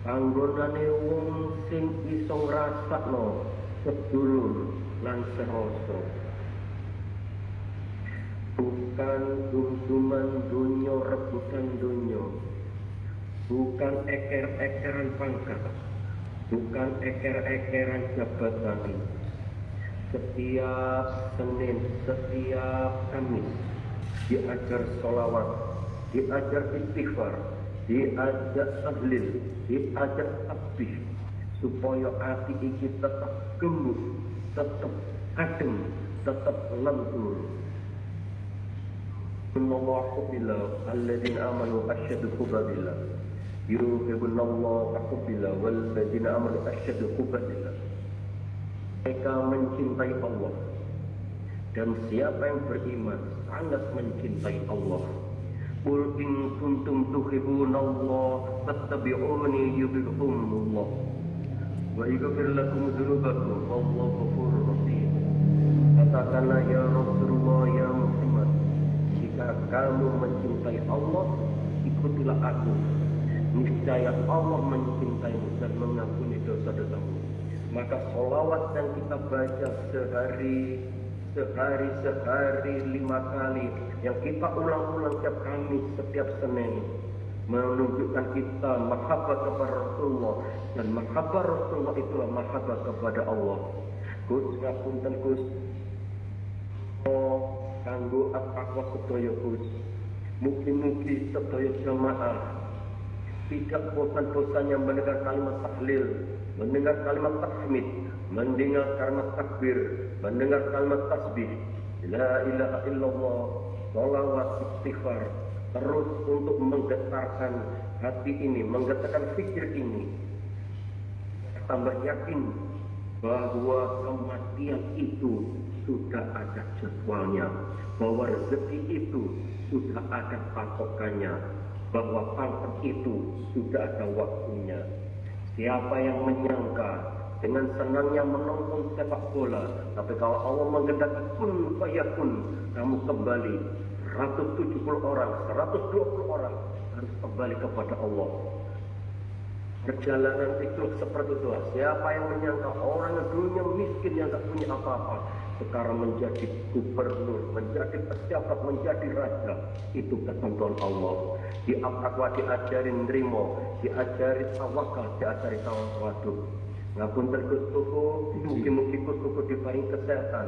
panggonane wong sing iso ngrasakno sedulur lan seroso. Bukan dum-duman dunya rebutan dunya. Bukan eker-ekeran pangkat. Bukan eker-ekeran jabatan. Setiap Senin, setiap Kamis diajar sholawat, diajar istighfar, diajar tahlil, diajar tasbih supaya hati iki tetap gemuk, tetap adem, tetap lentur. Innallaha hubila alladzina amanu asyaddu hubbillah. Yuhibbunallahu hubbila wal ladzina amanu asyaddu hubbillah. mereka mencintai Allah. Dan siapa yang beriman sangat mencintai Allah. Qul in kuntum Allah fattabi'uni yubikumullah wa yaghfir lakum dzunubakum wallahu ghafurur rahim. Katakanlah ya Rasulullah ya Muhammad jika kamu mencintai Allah ikutilah aku niscaya Allah mencintaimu dan mengampuni dosa-dosamu maka solawat yang kita baca sehari sehari sehari lima kali yang kita ulang-ulang setiap kami setiap Senin menunjukkan kita mahabbah kepada Rasulullah dan mahabbah Rasulullah itulah mahabbah kepada Allah. Gus ngapunten Gus. Oh, kanggo apa sedaya Gus. Mugi-mugi sedaya jamaah tidak bosan-bosannya mendengar kalimat tahlil, mendengar kalimat tahmid, mendengar kalimat takbir, mendengar kalimat tasbih, la ilaha illallah, salawat istighfar, terus untuk menggetarkan hati ini, menggetarkan pikir ini. Tambah yakin bahwa kematian itu sudah ada jadwalnya, bahwa rezeki itu sudah ada patokannya, bahwa pangkat itu sudah ada waktunya. Siapa yang menyangka dengan senangnya menonton sepak bola, tapi kalau Allah menghendaki pun pun kamu kembali 170 orang, 120 orang harus kembali kepada Allah. Perjalanan itu seperti itu. Siapa yang menyangka orang yang dulunya miskin yang tak punya apa-apa, sekarang menjadi gubernur, menjadi pejabat, menjadi raja. Itu ketentuan Allah. Di apa diajari nerimo, diajari tawakal, diajari tawakal. Ngapun terkus tuku, mungkin-mungkin tuku diparing kesehatan,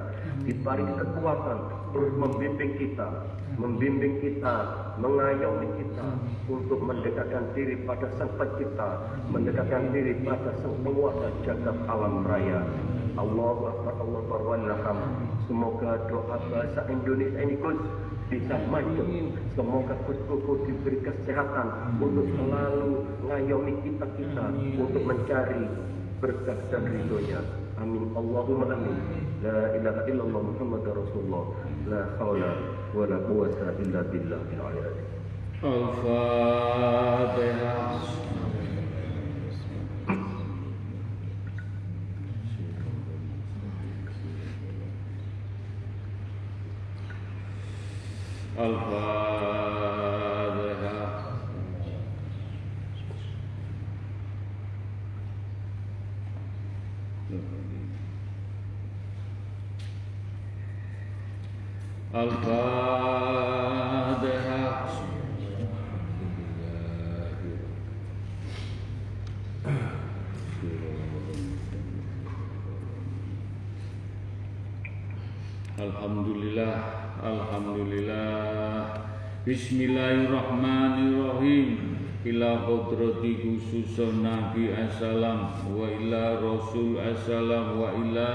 diparing kekuatan, terus membimbing kita, membimbing kita, mengayomi kita untuk mendekatkan diri pada sang pencipta, mendekatkan diri pada sang penguasa jagat alam raya. Allah Akbar, Allah Akbar, Semoga doa bahasa Indonesia ini Gus bisa maju. Semoga Gus Kuku diberi kesehatan untuk selalu ngayomi kita-kita untuk mencari berkah dan ridhonya. Amin. Allahumma amin. La ilaha illallah Muhammad Rasulullah. La hawla wa la quwata illa billah. Al-Fatihah. Al-Fatihah. Al-Fatihah Alhamdulillah Alhamdulillah Bismillahirrahmanirrahim. Ila hadrati khususun Nabi Assalam wa ila Rasul Assalam wa ila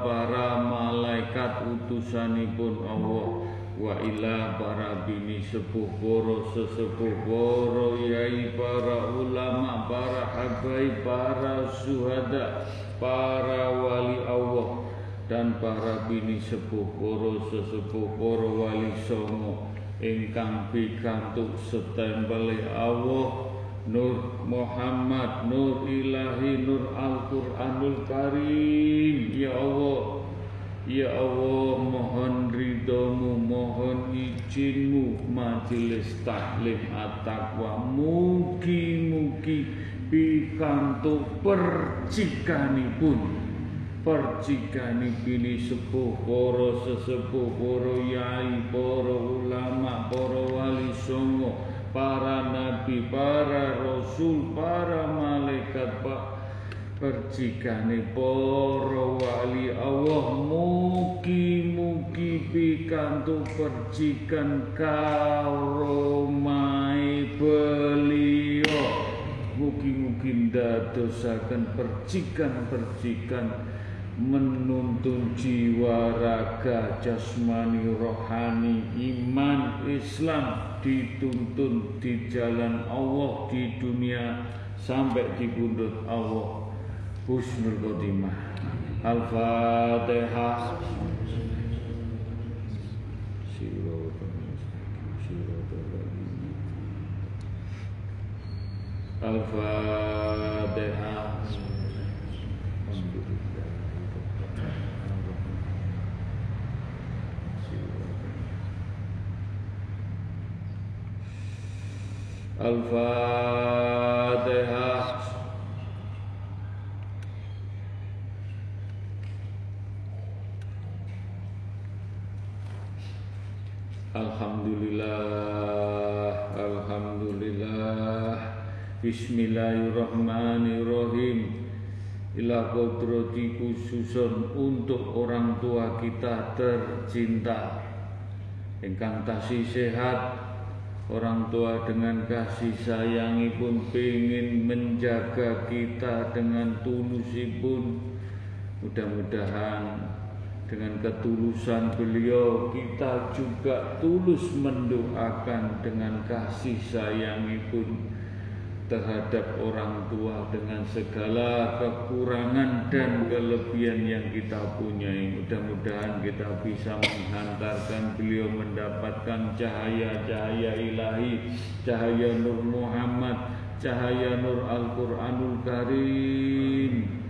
para malaikat utusanipun Allah wa ila para bini sepuh poro sesepuh poro yai para ulama para habai para suhada para wali Allah dan para bini sepuh poro sesepuh poro wali songo ingkang pikantuk setempel Allah Nur Muhammad, Nur Ilahi, Nur Al-Quranul Karim. Ya Allah Ya Allah mohon ridhomu, mohon izinmu Majelis taklim at-taqwa. Mugi-mugi pikantuk percikanipun percikani bini sepuh poro sesepuh poro yai poro ulama poro wali songo para nabi para rasul para malaikat pak. Percikani poro wali Allah mugi mugi pikantu percikan karomai beliau. Mugi-mugi ndadosaken percikan-percikan menuntun jiwa raga jasmani rohani iman Islam dituntun di jalan Allah di dunia sampai di bundut Allah. Husnul khotimah. Al-Fatihah. Al-Fatihah Al-Fatihah Alhamdulillah Alhamdulillah. Bismillahirrahmanirrahim. Ila kodrati khususun untuk orang tua kita tercinta. Engkang tasih sehat Orang tua dengan kasih sayangi pun ingin menjaga kita dengan tulusipun. Mudah-mudahan dengan ketulusan beliau kita juga tulus mendoakan dengan kasih sayangipun terhadap orang tua dengan segala kekurangan dan kelebihan yang kita punyai. Mudah-mudahan kita bisa menghantarkan beliau mendapatkan cahaya-cahaya ilahi, cahaya Nur Muhammad, cahaya Nur Al-Quranul Karim.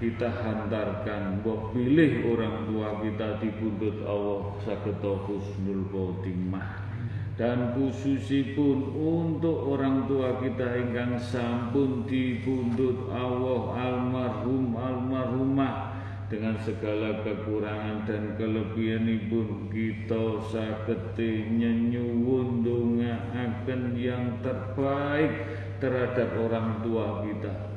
Kita hantarkan Mbok pilih orang tua kita di pundut Allah. Saketo husnul khotimah dan khususipun untuk orang tua kita ingkang sampun di pundut Allah almarhum almarhumah. Dengan segala kekurangan dan kelebihan pun kita saketi nyenyuwun akan yang terbaik terhadap orang tua kita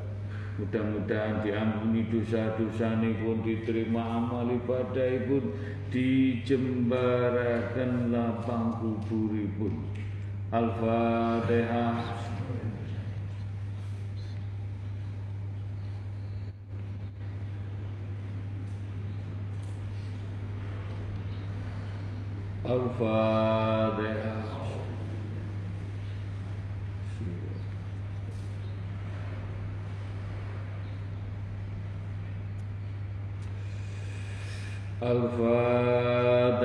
Mudah-mudahan diampuni dosa-dosa pun diterima amal ibadah pun dijembarakan lapang kubur pun. Al-Fatihah. Al-Fatihah. Alhamdulillah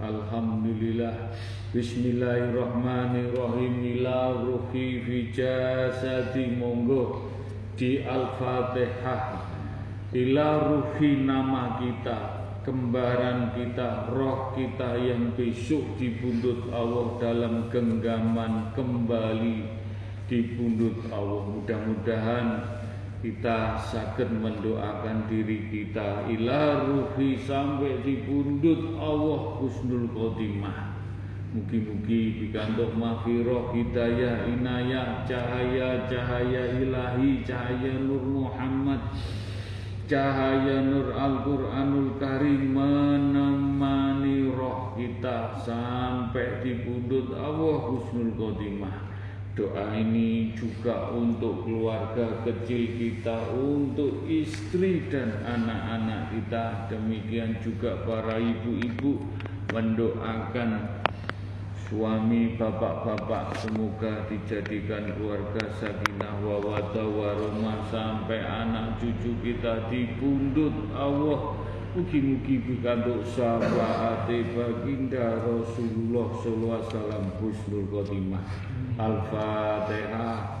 Alhamdulillah. Bismillahirrahmanirrahim. Ila ruhi fi jasadi monggo Di Al-Fatihah. Ila ruhi nama kita kembaran kita, roh kita yang besok dibundut Allah dalam genggaman kembali dibundut Allah. Mudah-mudahan kita sakit mendoakan diri kita ila ruhi sampai dibundut Allah husnul khotimah. Mugi-mugi dikantuk mafiroh hidayah inayah cahaya cahaya ilahi cahaya Nur Muhammad cahaya nur Al-Quranul Karim menemani roh kita sampai di pundut Allah Husnul Khotimah. Doa ini juga untuk keluarga kecil kita, untuk istri dan anak-anak kita. Demikian juga para ibu-ibu mendoakan suami bapak-bapak semoga dijadikan keluarga sakinah wawata warumah sampai anak cucu kita dipundut Allah Mugi-mugi bikantuk syafaati baginda Rasulullah sallallahu alaihi wasallam husnul khotimah. Al-Fatihah.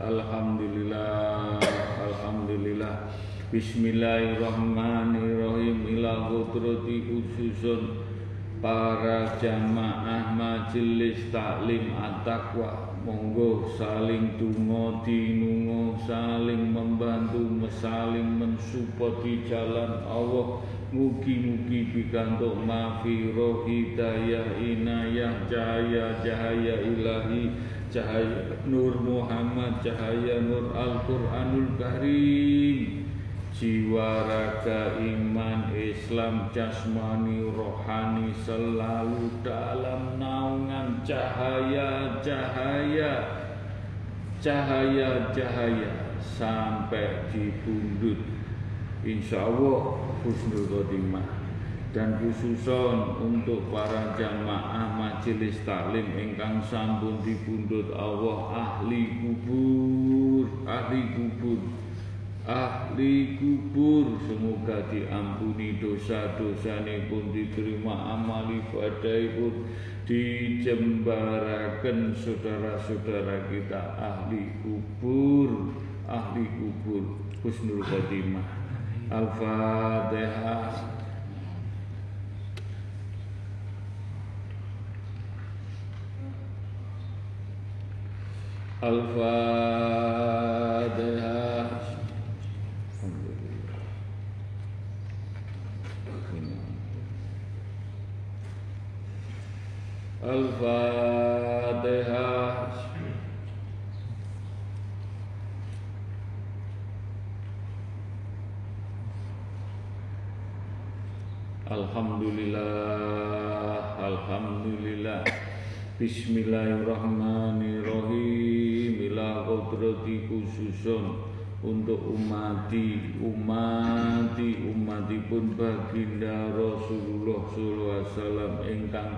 Alhamdulillah Alhamdulillah. Bismillahirrahmanirrahim. Ila qudrati khususun. Para jamaah majelis taklim at-taqwa. Monggo saling tungo dinungo saling membantu saling mensupport di jalan Allah. Mugi-mugi pikantuk mafiroh hidayah inayah cahaya cahaya ilahi cahaya nur Muhammad cahaya nur Al-Quranul Karim. Jiwa raga iman Islam jasmani rohani selalu dalam naungan. Cahaya cahaya cahaya cahaya sampai di pundut insya Allah husnul khotimah dan khususon untuk para jamaah majelis taklim ingkang sampun dipundhut Allah ahli kubur ahli kubur ahli kubur. Semoga diampuni dosa-dosa pun diterima amal ibadah pun dijembarakan saudara-saudara kita ahli kubur ahli kubur. Husnul khotimah الفاتحة الحمد لله الفاتحة الحمد لله الحمد لله بسم الله الرحمن الرحيم Ila kodrati khususun untuk umati umati umatipun baginda Rasulullah sallallahu alaihi wasallam ingkang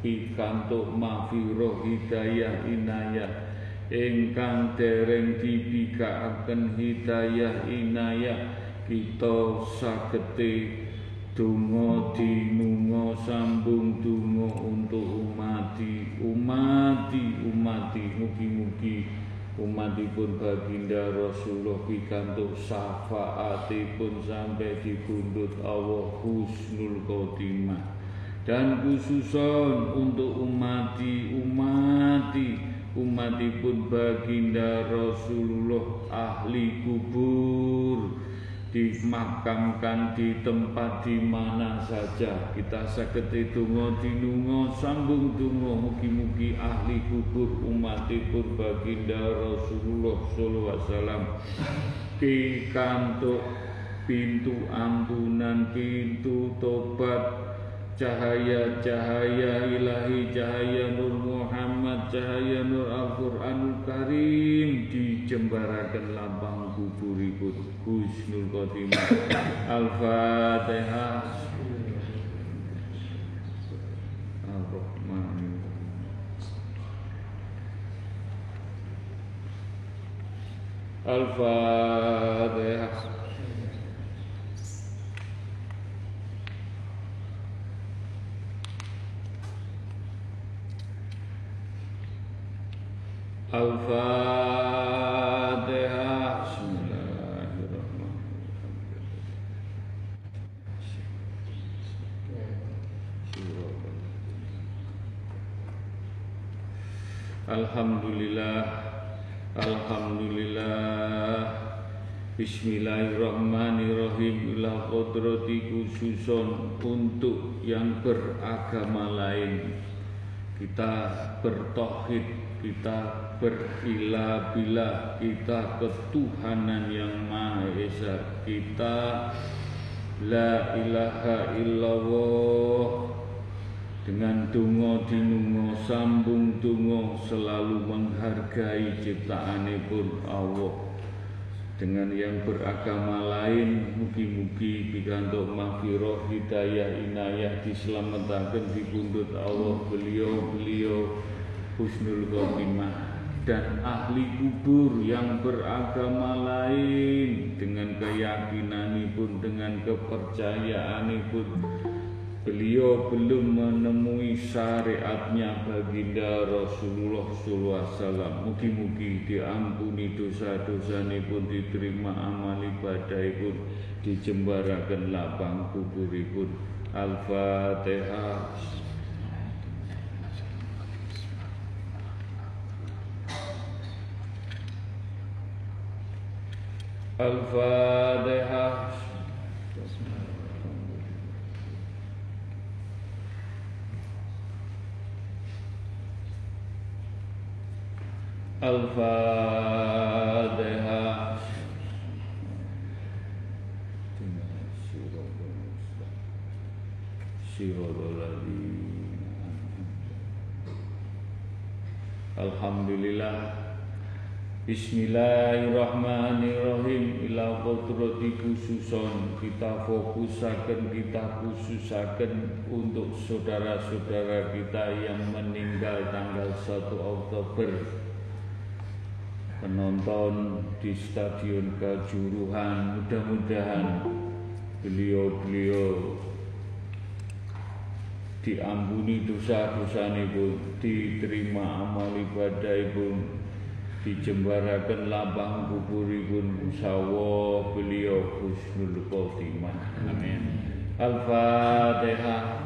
pikantuk mafiroh hidayah inayah ingkang dereng dibikaaken hidayah inayah kita sagete Dungo dinungo sambung dungo untuk umati umati umati mugi-mugi umatipun baginda Rasulullah pikantuk syafaatipun sampai dibundut Allah husnul khotimah. Dan khususon untuk umati umati umatipun baginda Rasulullah ahli kubur dimakamkan di tempat di mana saja. Kita sakit tungo dinungo sambung tungo mugi-mugi ahli kubur umatipun baginda Rasulullah sallallahu alaihi wasallam. Pintu ampunan pintu tobat cahaya-cahaya ilahi cahaya Nur Muhammad cahaya Nur Al-Quranul Karim dijembarakan lambang kuburipun Husnul Khotimah. Al-Fatihah Al-Fatihah Al-Fatihah Alhamdulillah Alhamdulillah. Bismillahirrahmanirrahim. Ila kodrati khususon Untuk yang beragama lain Kita bertohid Kita berilah-bila kita ketuhanan yang Maha Esa. Kita La ilaha illallah dengan dungo dinungo sambung dungo selalu menghargai ciptaan pun Allah. Dengan yang beragama lain mugi-mugi pikantuk maghfirah hidayah inayah diselamatkan di pundut Allah. Beliau-beliau husnul khotimah dan ahli kubur yang beragama lain. Dengan keyakinan pun dengan kepercayaan pun Beliau belum menemui syariatnya baginda Rasulullah SAW. Mugi-mugi diampuni dosa-dosa pun diterima amal ibadah pun dijembarakan lapang kubur pun. Al-Fatihah. Al-Fatihah. Al-Fatihah Alhamdulillah. Bismillahirrahmanirrahim. Ila kodrati khususon. Kita fokusakan, kita khususakan Untuk saudara-saudara kita yang meninggal tanggal 1 Oktober Penonton di Stadion Kajuruhan Mudah-mudahan beliau-beliau diampuni dosa-dosa pun diterima amal ibadah pun dijembarakan lapang kuburipun sawo beliau husnul khotimah. Amin. Al-fatihah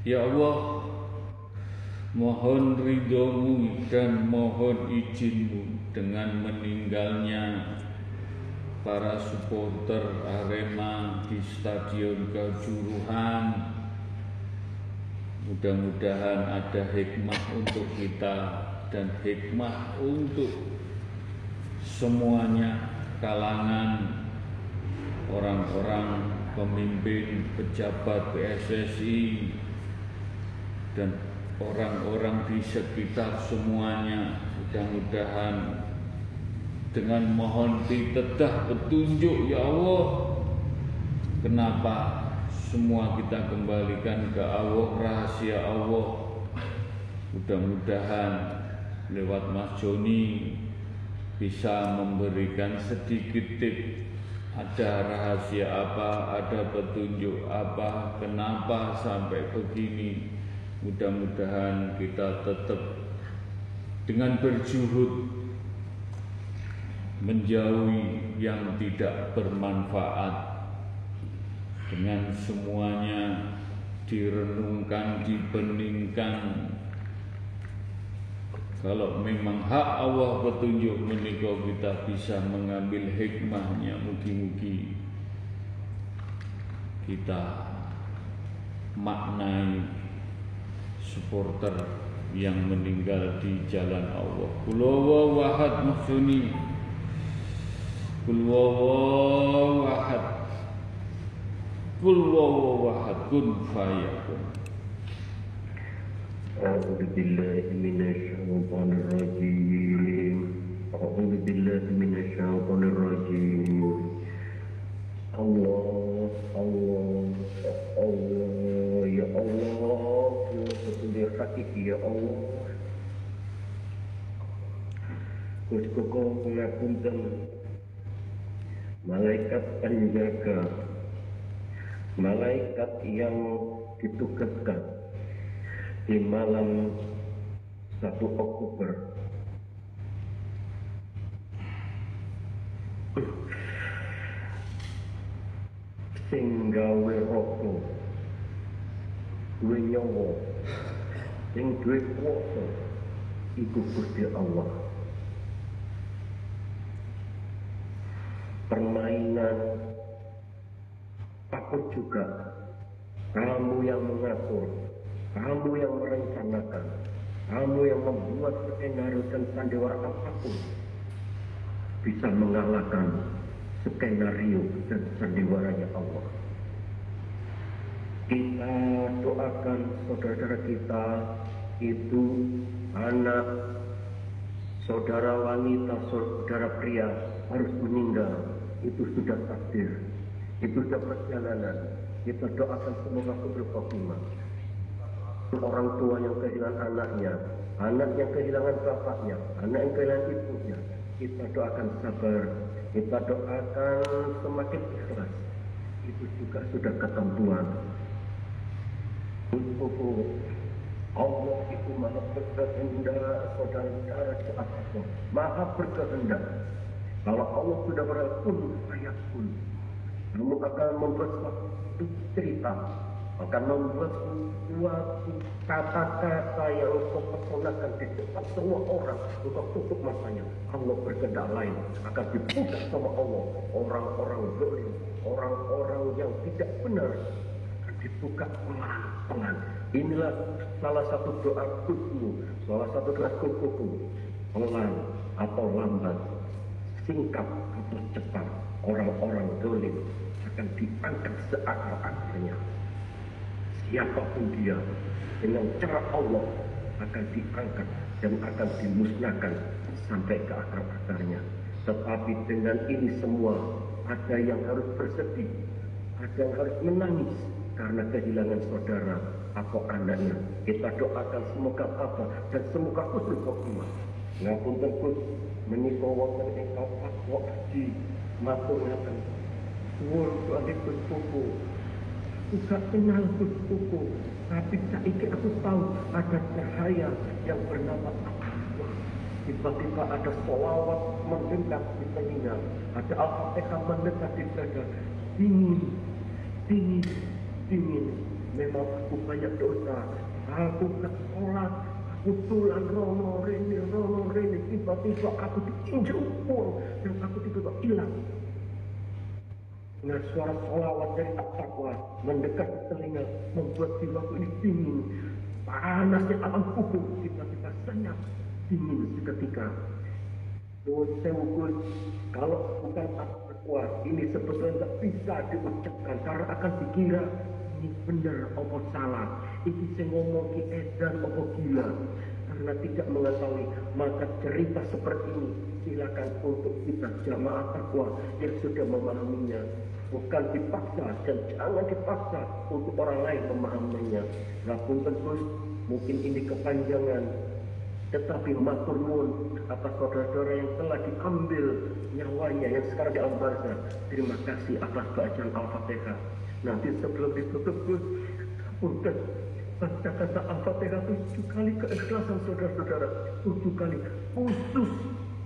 Ya Allah Mohon ridhomu dan mohon izinmu dengan meninggalnya para supporter Arema di Stadion Kejuruhan. Mudah-mudahan ada hikmah untuk kita dan hikmah untuk semuanya kalangan orang-orang pemimpin pejabat PSSI dan orang-orang di sekitar semuanya mudah-mudahan dengan mohon ditedah petunjuk ya Allah kenapa semua kita kembalikan ke Allah rahasia Allah mudah-mudahan lewat Mas Joni bisa memberikan sedikit tip ada rahasia apa, ada petunjuk apa, kenapa sampai begini. Mudah-mudahan kita tetap dengan berjuhud menjauhi yang tidak bermanfaat. Dengan semuanya direnungkan, dibeningkan. Kalau memang hak Allah petunjuk menikah kita bisa mengambil hikmahnya. Mugi-mugi kita maknai supporter yang meninggal di jalan Allah Kulawa wahad maksuni Kul wawaw ahad Kul wawaw ahad kun fayakun أعوذ بالله من الشيطان الرجيم أعوذ بالله من الشيطان الرجيم الله الله الله يا الله يا hakiki ya Allah. Gusti kula ngapunten malaikat penjaga, malaikat yang ditugaskan di malam 1 Oktober. Sing gawe roko duwe nyawa sing duwe kuwasa iku Gusti Allah. Permainan takut juga. Kamu yang mengatur kamu yang merencanakan kamu yang membuat skenario dan sandiwara apa pun. Bisa mengalahkan skenario dan sandiwaranya Allah. Kita doakan saudara-saudara kita itu anak saudara wanita, saudara pria harus meninggal itu sudah takdir itu sudah perjalanan. Kita doakan semoga khotimah. Orang tua yang kehilangan anaknya, anak yang kehilangan bapaknya, anak yang kehilangan ibunya, kita doakan sabar, kita doakan semakin ikhlas. Itu juga sudah ketentuan. Allah itu maha berkehendak, saudara-saudara Allah. Maha berkehendak. Kalau Allah sudah berpun, ayat pun. Kamu akan membuat suatu cerita, akan membuat suatu kata-kata yang kau personakan di depan semua orang untuk tutup matanya. Allah berkehendak lain akan dibuka sama Allah. Orang-orang zalim, orang-orang yang tidak benar akan dibuka pelan-pelan. Inilah salah satu doa kuku, salah satu doa kuku, pelan atau lambat, singkat atau cepat, orang-orang dolim akan diangkat seakar-akarnya. Siapa pun dia, dengan cara Allah akan diangkat dan akan dimusnahkan sampai ke akar-akarnya. Tetapi dengan ini semua, ada yang harus bersedih, ada yang harus menangis karena kehilangan saudara atau anaknya. Kita doakan semoga apa dan semoga khusus khotimah. Ngapun tengkus menikah wonten engkau takwa di matur ngaten. Suwun sualipun pupu. Aku gak kenal Gus Pupu, tapi saiki aku tahu ada cahaya yang bernama. Tiba-tiba ada solawat mendekat di telinga, ada al-fatihah mendekat di dada. Dingin, dingin, dingin. Memang aku banyak dosa. Aku sholat, aku tulan rono rene, rono rene. Tiba-tiba aku diinjak upur dan aku tiba-tiba hilang. Dengan suara solawat dari at-taqwa mendekat ke telinga membuat jiwaku ini dingin. Panasnya alam hukum tiba-tiba senyap dingin seketika. Gus, kalau bukan at-taqwa ini sebetulnya tidak bisa diucapkan karena akan dikira ini benar apa salah. Ini saya ngomong ki edan apa gila. Karena tidak mengetahui maka cerita seperti ini silakan untuk kita jamaah takwa yang sudah memahaminya bukan dipaksa dan jangan dipaksa untuk orang lain memahaminya. Walaupun tentu mungkin ini kepanjangan, tetapi matur nuwun atas saudara-saudara yang telah diambil nyawanya yang sekarang di Al-Barzah. Terima kasih atas bacaan Al-Fatihah. Nanti sebelum ditutup Gus, punten baca kata Al-Fatihah tujuh kali keikhlasan saudara-saudara, tujuh kali khusus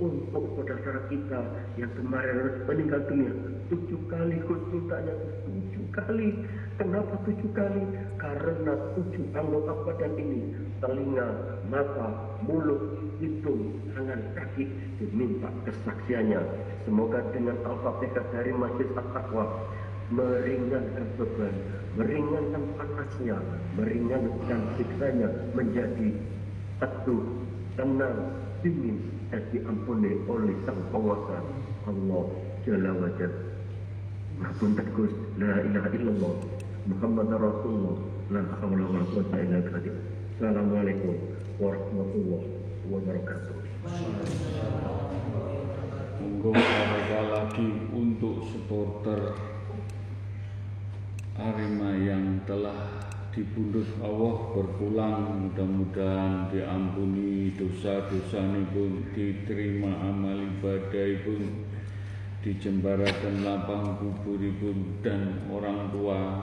untuk saudara-saudara kita yang kemarin harus meninggal dunia. Tujuh kali khusus tanya tujuh kali. Kenapa tujuh kali? Karena tujuh anggota badan ini telinga mata mulut hidung tangan kaki diminta kesaksiannya. Semoga dengan al-fatihah dari masjid at-taqwa meringankan beban meringankan panasnya meringankan siksanya menjadi teduh tenang dingin dan diampuni oleh sang penguasa Allah Jalla wajah. Maafun tegus la ilaha illallah Muhammad Rasulullah la hawla wa la quwwata illa billah. Assalamualaikum warahmatullahi wabarakatuh. Monggo mereka lagi untuk supporter Arema yang telah dipundhut Allah berpulang mudah-mudahan diampuni dosa-dosa pun diterima amal ibadah pun dijembarakan lapang kuburipun dan orang tua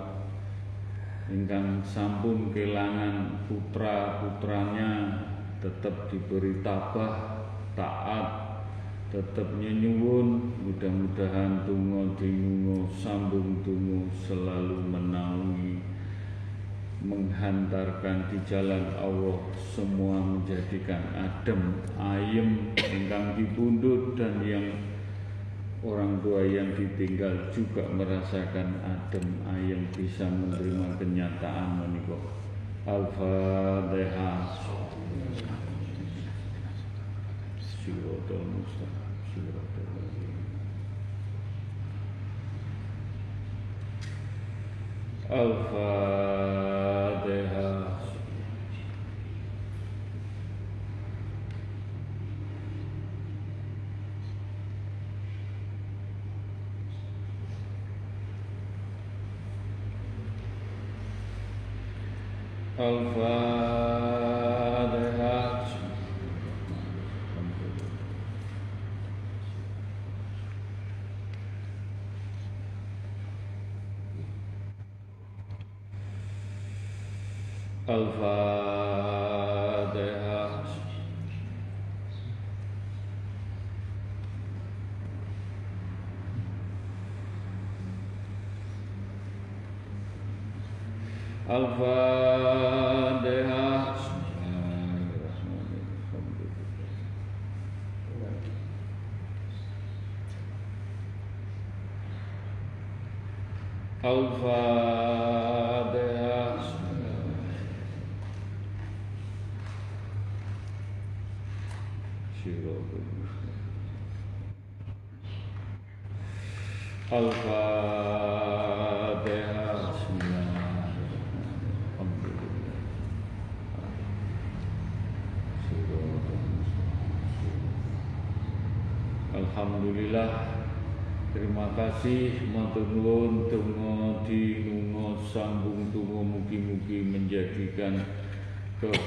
ingkang sampun kelangan putra putranya tetap diberi tabah taat tetap nyenyuwun mudah-mudahan tungo dingungo sambung tungo selalu menaungi menghantarkan di jalan Allah semua menjadikan adem, ayem, engkang dibundut dan yang orang tua yang ditinggal juga merasakan adem, ayem bisa menerima kenyataan menikah. Al-Fatihah. Siratul الفاتحة الفاتحة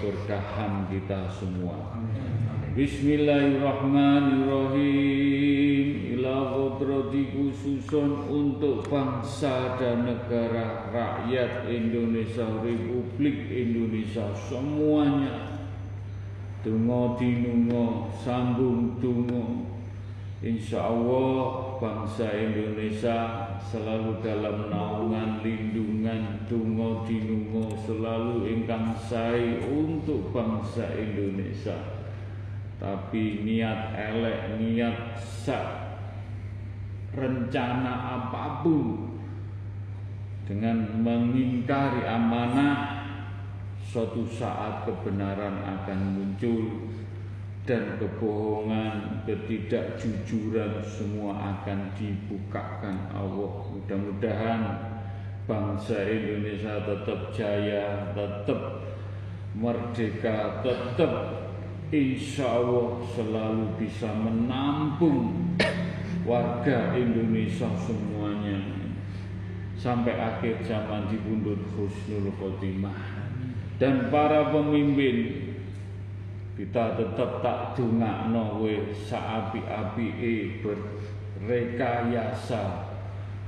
keberkahan kita semua. Bismillahirrahmanirrahim. Ila khususun untuk bangsa dan negara rakyat Indonesia Republik Indonesia semuanya. Dungo dinungo sambung dungo. Insya Allah bangsa Indonesia selalu dalam naungan lindungan dungo dinungo selalu ingkang sai untuk bangsa Indonesia. Tapi niat elek niat sak rencana apa pun dengan mengingkari amanah suatu saat kebenaran akan muncul dan kebohongan, ketidakjujuran semua akan dibukakan Allah. Mudah-mudahan bangsa Indonesia tetap jaya, tetap merdeka, tetap insya Allah selalu bisa menampung warga Indonesia semuanya sampai akhir zaman di bundut Husnul Khotimah dan para pemimpin kita tetap tak dungakno we saapi-apike berrekayasa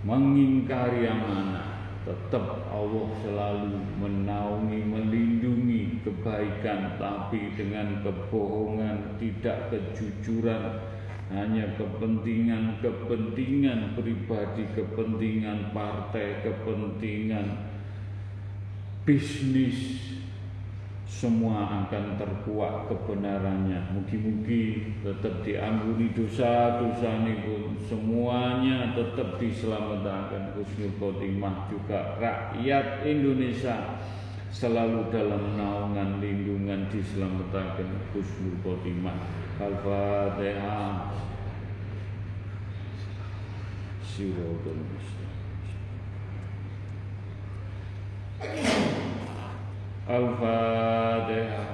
mengingkari amanah. Tetap Allah selalu menaungi melindungi kebaikan tapi dengan kebohongan tidak kejujuran. Hanya kepentingan kepentingan pribadi kepentingan partai kepentingan bisnis semua akan terkuak kebenarannya. Mugi-mugi tetap diampuni dosa-dosa pun semuanya tetap diselamatkan Husnul Khotimah juga rakyat Indonesia selalu dalam naungan lindungan diselamatkan Husnul Khotimah. Al-Fatihah. Siratul Al-Fatihah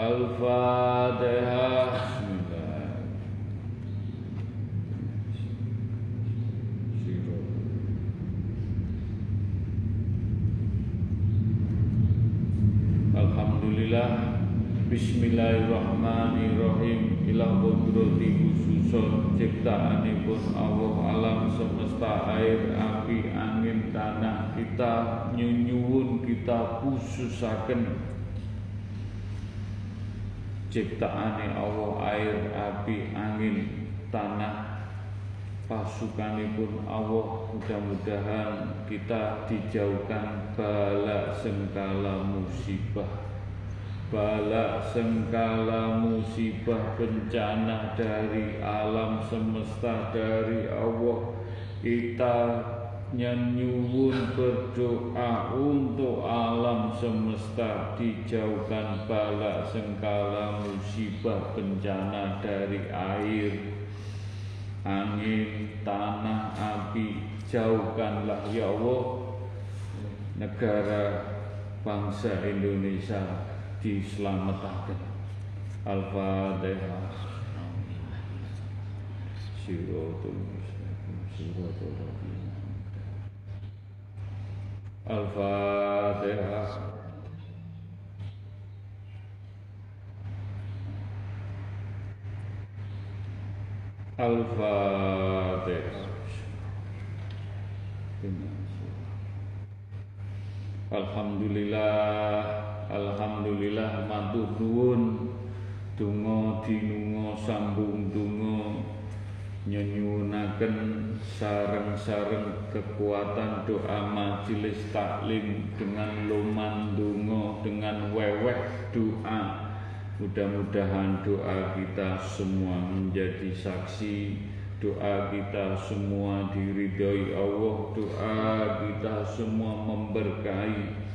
Al-Fatihah Alhamdulillah Bismillahirrahmanirrahim. Ilah kudrati khususun ciptaanipun Allah alam semesta air api angin tanah. Kita nyunyuwun kita khususaken ciptaane Allah air api angin tanah. Pasukanipun Allah mudah-mudahan kita dijauhkan bala sengkala musibah bala sengkala musibah bencana dari alam semesta dari Allah. Kita nyanyuwun berdoa untuk alam semesta dijauhkan bala sengkala musibah bencana dari air angin tanah api. Jauhkanlah ya Allah negara bangsa Indonesia diselamatkan. Al-Fatihah Siratul Rahim Al-Fatihah Al-Fatihah Alhamdulillah Alhamdulillah matur nuwun donga dinunga sambung donga nyenyunaken sareng-sareng kekuatan doa majelis taklim dengan loman donga dengan weweh doa. Mudah-mudahan doa kita semua menjadi saksi. Doa kita semua diridhoi Allah. Doa kita semua memberkahi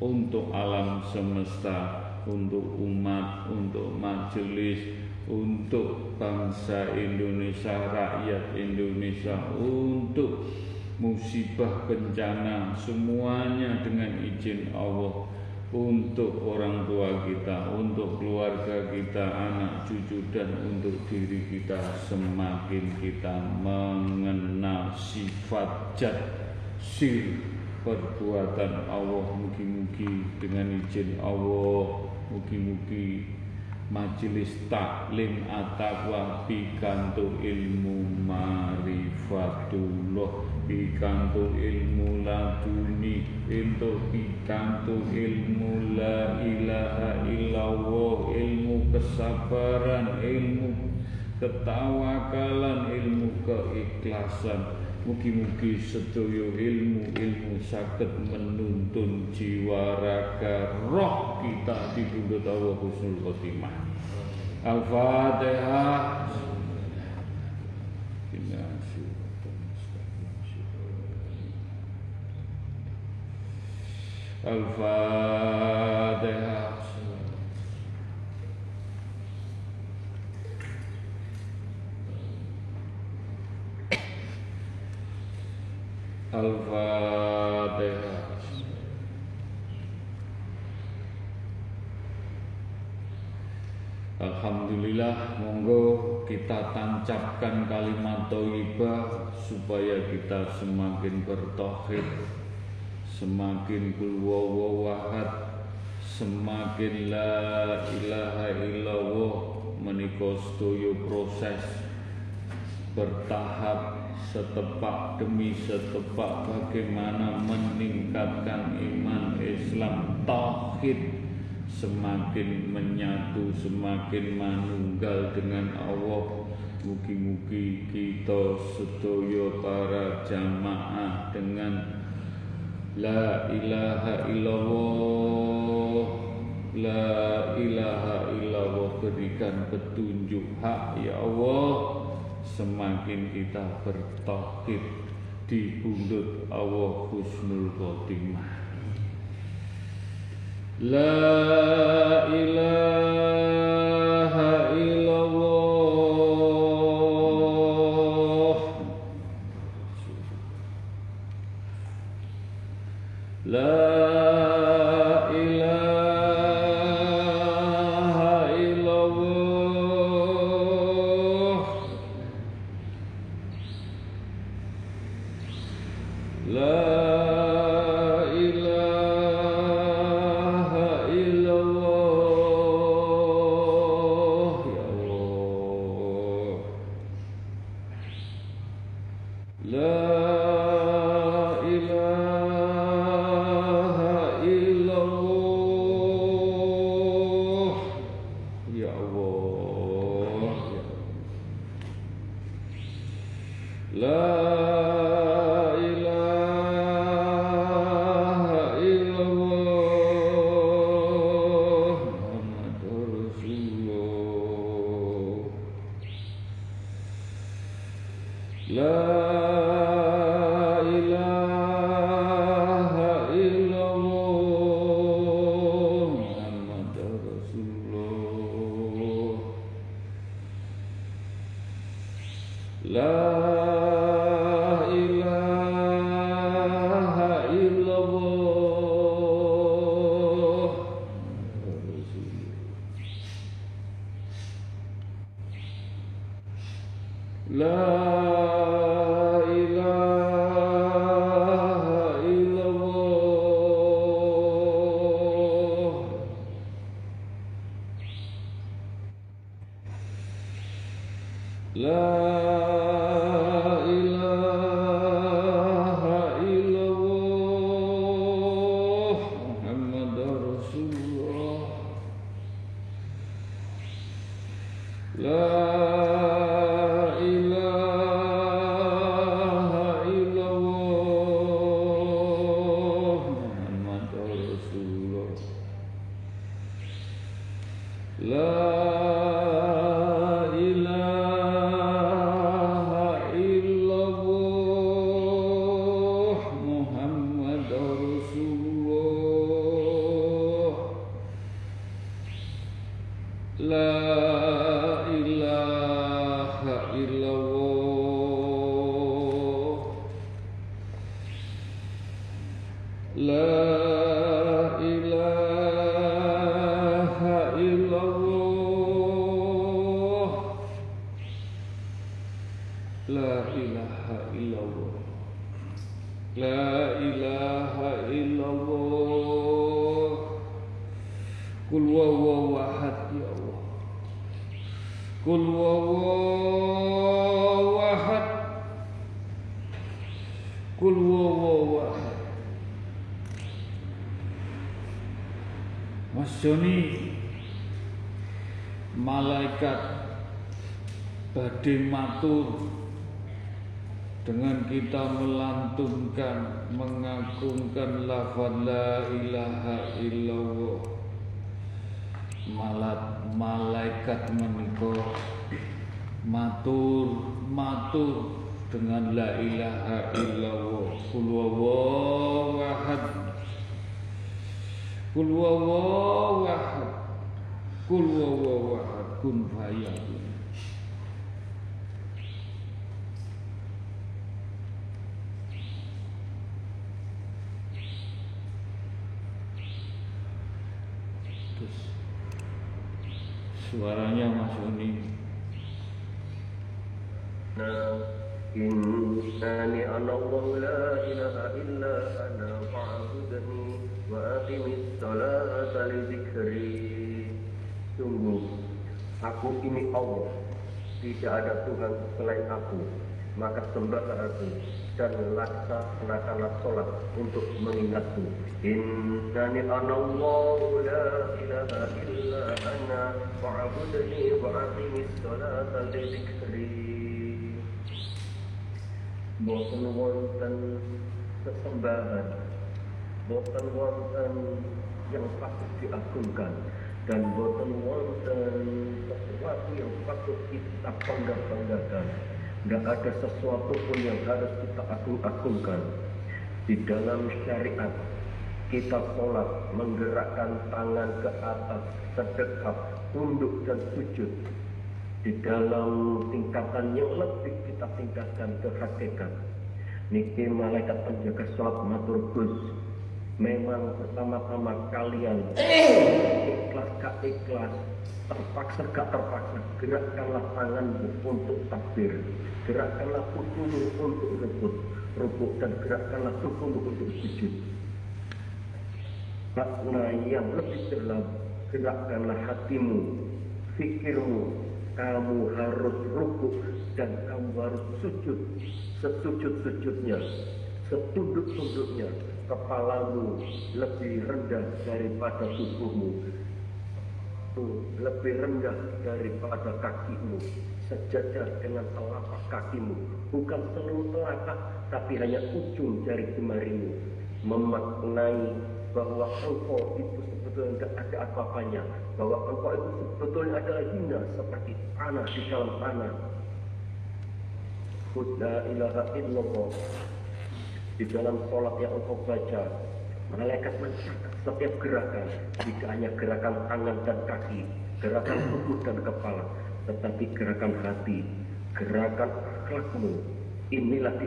Untuk alam semesta Untuk umat Untuk majelis Untuk bangsa Indonesia Rakyat Indonesia Untuk musibah bencana Semuanya dengan izin Allah. Untuk orang tua kita, untuk keluarga kita, anak cucu dan untuk diri kita semakin kita mengenal sifat jad sir perbuatan Allah mugi-mugi dengan izin Allah mugi-mugi majelis taklim ataqwa pikanto ilmu marifatullah. Pikanto ilmu laduni untuk pikanto ilmu la ilaha illallah. Ilmu kesabaran ilmu ketawakalan ilmu keikhlasan Mugi-mugi sedaya ilmu-ilmu sakit menuntun jiwa raga roh kita di bunda Allah husnul khotimah. Al-Fatihah. Al-Fatihah. Al-Fatihah Alhamdulillah monggo kita tancapkan kalimat thayyibah supaya kita semakin bertauhid semakin kulwawahad semakin la ilaha illallah menika proses bertahap setepak demi setepak bagaimana meningkatkan iman Islam tauhid semakin menyatu semakin manunggal dengan Allah. Mugi-mugi kita sedaya para jamaah dengan la ilaha illallah. La ilaha illallah berikan petunjuk hak ya Allah semakin kita bertauhid di pundut Allah Husnul Khotimah. La ilaha illallah matur dengan kita melantunkan mengagungkan lafaz la ilaha illallah. Malat malaikat menika matur matur dengan la ilaha illallah. Kul huwallahu ahad. Kul huwallahu ahad. Kun fayakun. Terus suaranya Mas Uni. Nah, innani ana Allah la ilaha illa ana fa'budni وأقم الصلاة لذكري Sungguh, aku ini Allah, tidak ada Tuhan selain aku. Maka sembahlah aku dan laksanakanlah sholat untuk mengingatku. Innani ana Allah la ilaha illa ana wa aqimis salata li dzikri. Boten wonten sesembahan boten wonten yang patut diagungkan dan boten wonten sesuatu yang patut kita bangga-banggakan. Tidak ada sesuatu pun yang harus kita agung-agungkan. Di dalam syariat, kita sholat menggerakkan tangan ke atas, sedekap, tunduk dan sujud. Di dalam tingkatan yang lebih kita tingkatkan ke hakikat. Niki malaikat penjaga sholat matur gus memang pertama-tama kalian ikhlas gak ikhlas terpaksa gak terpaksa. Gerakkanlah tanganmu untuk takbir. Gerakkanlah tubuhmu untuk rebut. Rukuk dan gerakkanlah tubuhmu untuk sujud. Makna yang lebih dalam gerakkanlah hatimu fikirmu. Kamu harus rukuk dan kamu harus sujud sesujud-sujudnya setunduk-tunduknya. Kepalamu lebih rendah daripada tubuhmu lebih rendah daripada kakimu sejajar dengan telapak kakimu. Bukan seluruh telapak tapi hanya ujung jari jemarimu memaknai bahwa engkau itu sebetulnya tidak ada apa-apanya. Bahwa engkau itu sebetulnya adalah hina seperti tanah di dalam tanah. La ilaha illallah. Di dalam sholat yang engkau baca malaikat mencatat setiap gerakan tidak hanya gerakan tangan dan kaki gerakan tubuh dan kepala tetapi gerakan hati gerakan akhlakmu inilah di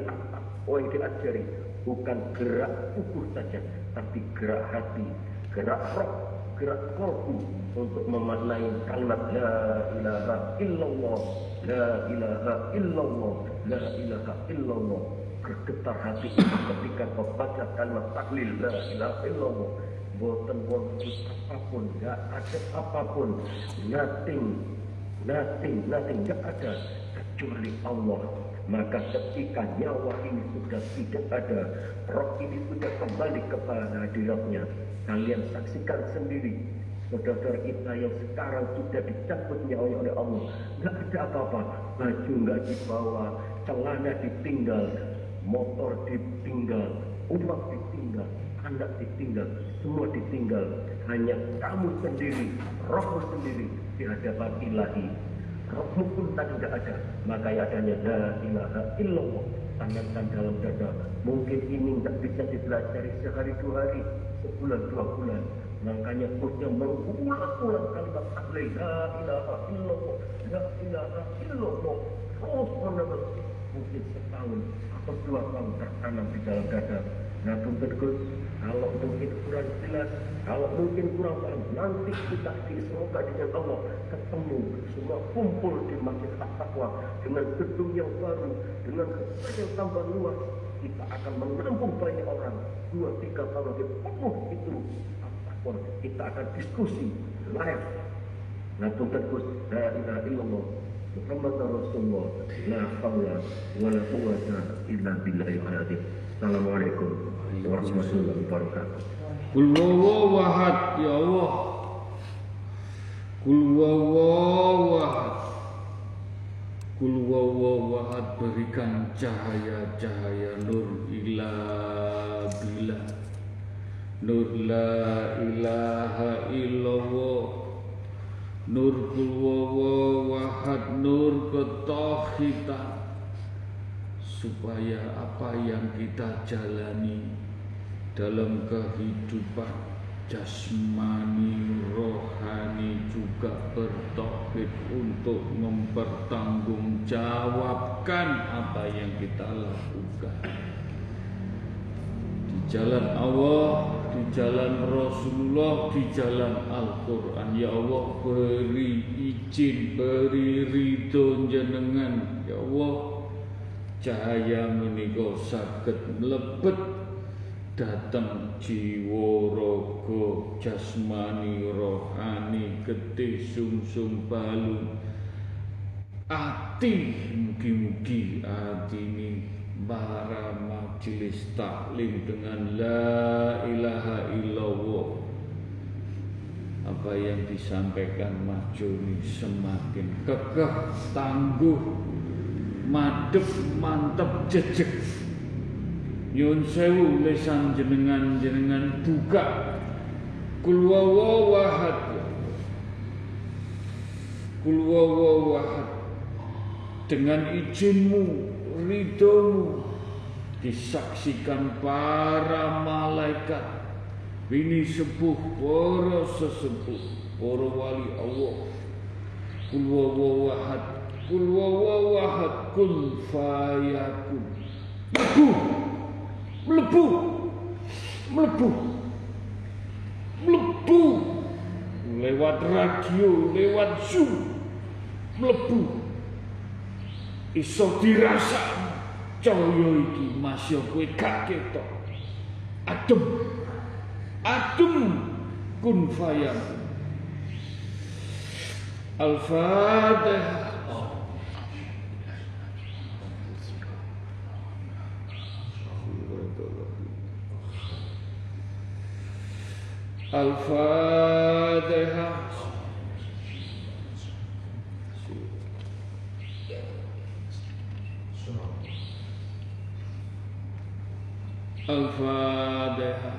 oh yang diajari. Bukan gerak tubuh saja tapi gerak hati gerak roh gerak kolbu untuk memaknai kalimat la ilaha illallah la ilaha illallah la ilaha illallah. Bergetar hati ketika membaca kalimat tahlil la ilaha illallah boten wonten apa pun enggak ada apa pun. Nothing nothing nothing enggak ada kecuali Allah. Maka ketika nyawa ini sudah tidak ada roh ini sudah kembali kepada hadiratnya kalian saksikan sendiri saudara kita yang sekarang sudah dicabut nyawanya oleh Allah. Nggak ada apa-apa. Baju nggak dibawa celana ditinggal motor ditinggal, umat ditinggal, anak ditinggal, semua ditinggal. Hanya kamu sendiri, rohmu sendiri di hadapan ilahi. Rohmu pun tadi tidak ada, maka ya adanya la ilaha illallah. Tanamkan dalam dada. Mungkin ini tidak bisa dipelajari sehari dua hari, sebulan dua bulan. Makanya kurnya mengulang-ulang kalimat tahlil la ilaha illallah, la ilaha illallah. Terus menerus mungkin setahun atau dua tahun tertanam di dalam dada Nah terus kalau mungkin kurang jelas, kalau mungkin kurang paham, nanti kita di semoga dengan Allah ketemu semua kumpul di masjid At-Taqwa dengan gedung yang baru, dengan gedung yang tambah luas, kita akan menampung banyak orang. Dua tiga tahun lagi penuh itu At-Taqwa. Kita akan diskusi live. Nah terus la ilaha illallah Muhammad Rasulullah la haula wa la quwwata illa billahil azim. Assalamualaikum warahmatullahi. Kul wawahad ya Allah. Kul wawahad. Kul wawahad berikan cahaya-cahaya nur ila bila. Nur la ilaha illallah. Nur kul wawahad nur ketauhidan supaya apa yang kita jalani dalam kehidupan jasmani rohani juga bertauhid untuk mempertanggungjawabkan apa yang kita lakukan di jalan Allah, di jalan Rasulullah, di jalan Al-Quran. Ya Allah beri izin, beri ridho jenengan. Ya Allah cahaya menika saged mlebet datang jiwa raga jasmani rohani getih sumsum balu. Ati mugi-mugi ini para majelis taklim dengan la ilaha illallah. Apa yang disampaikan Mas Joni semakin kekeh tangguh madep mantep jejek Yun sewu lesan jenengan jenengan buka. Kulwawawahad kulwawawahad dengan izinmu ridhomu disaksikan para malaikat. Ini sepuh para sesepuh para wali Allah. Kulwawawahad Kul wawawahad kun fayakun Melebu. Melebu. Melebu. Melebu. Lewat radio, lewat zoom. Melebu. Iso dirasa. Cahaya iki masih kowe gak ketok. Adem. Adem. Kun fayakun Al-Fatihah الفاتحة الفاتحة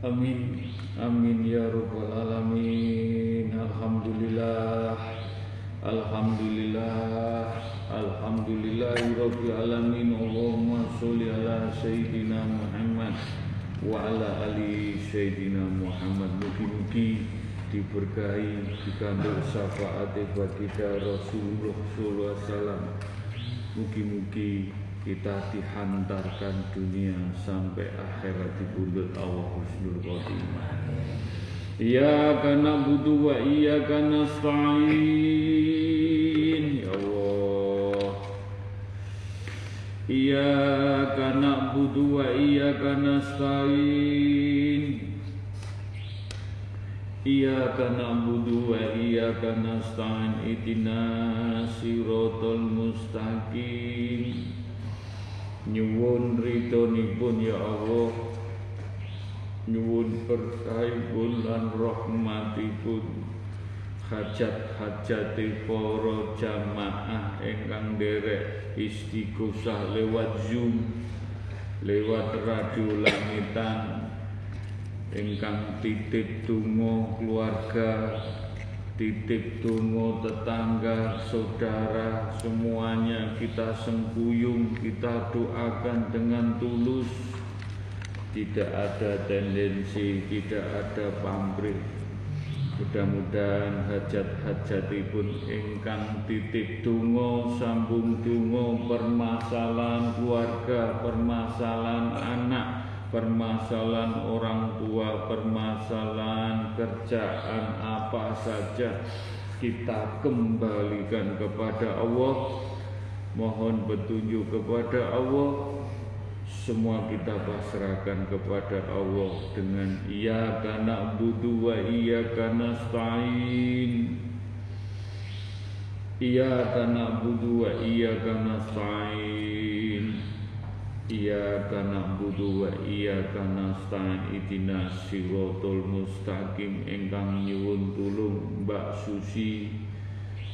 Amin Amin ya Rabbal Alamin Alhamdulillah Alhamdulillah Alhamdulillahirabbil alamin Allahumma sholli ala sayyidina Muhammad wa ala ali sayyidina Muhammad. Mugi-mugi diberkahi dikandung syafaat baginda Rasulullah sallallahu alaihi wasallam. Mugi-mugi kita dihantarkan dunia sampai akhirat di Allah husnul khotimah Iyyaka na'budu wa iyyaka nasta'in. Ya Allah. Iyyaka na'budu wa iyyaka nasta'in. Iyyaka na'budu wa iyyaka nasta'in. Ihdina siratal mustaqim. Nyuwun ridhonipun ya Allah nyuwun berkahipun lan rahmatipun. Hajat-hajate para jamaah ingkang derek istighosah lewat Zoom lewat radio langitan ingkang titip donga keluarga titip donga tetangga saudara semuanya kita sengkuyung kita doakan dengan tulus tidak ada tendensi, tidak ada pamrih, Mudah-mudahan hajat-hajatipun ingkang titip donga sambung donga permasalahan keluarga, permasalahan anak, permasalahan orang tua, permasalahan kerjaan apa saja kita kembalikan kepada Allah. Mohon petunjuk kepada Allah semua kita pasrahkan kepada Allah dengan iya karena budu wa iya karena stain iya karena budu wa iya karena stain iya karena budu wa iya karena stain itina sirotol mustaqim. Engkang nyuwun tulung Mbak Susi.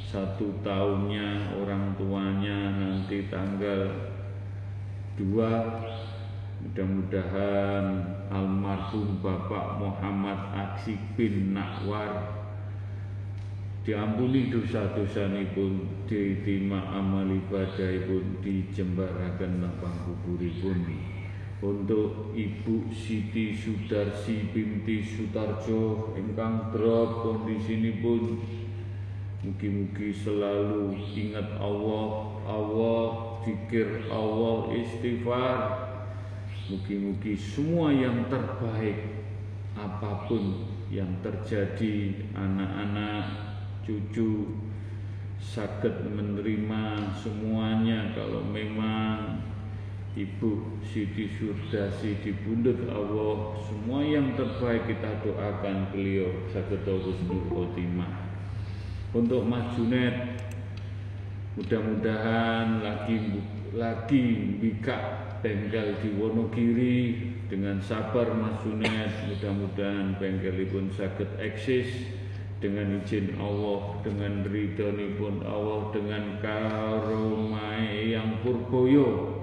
Satu tahunnya orang tuanya nanti tanggal Dua, mudah-mudahan almarhum Bapak Muhammad Aksi bin Nakwar diampuni dosa-dosa pun diterima amal ibadah pun dijembarakan lapang kuburipun. Untuk Ibu Siti Sudarsi binti Sutarjo ingkang drop kondisi pun mugi-mugi selalu ingat Allah Allah zikir Allah istighfar. Mugi-mugi semua yang terbaik Apa pun yang terjadi Anak-anak, cucu Sakit menerima semuanya. Kalau memang Ibu Siti Surdasi di bundut Allah Semua yang terbaik kita doakan beliau Sakit khotimah Untuk Mas Junet Mudah-mudahan lagi lagi bika bengkel di Wonogiri dengan sabar Mas Sunet mudah-mudahan bengkel pun sakit eksis dengan izin Allah dengan pun Allah dengan karomai yang purboyo.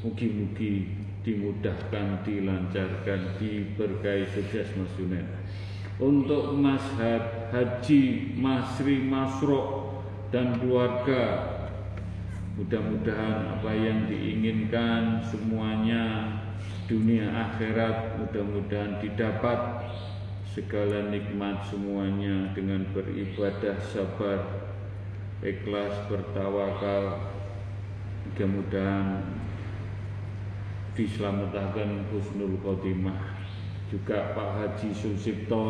Mugi-mugi dimudahkan dilancarkan diberkahi. Sukses Mas Sunet untuk Mas Haji Masri Masro dan keluarga. Mudah-mudahan apa yang diinginkan semuanya dunia akhirat mudah-mudahan didapat segala nikmat semuanya dengan beribadah sabar ikhlas bertawakal. Mudah-mudahan diselamatkan husnul khotimah. Juga Pak Haji Susipto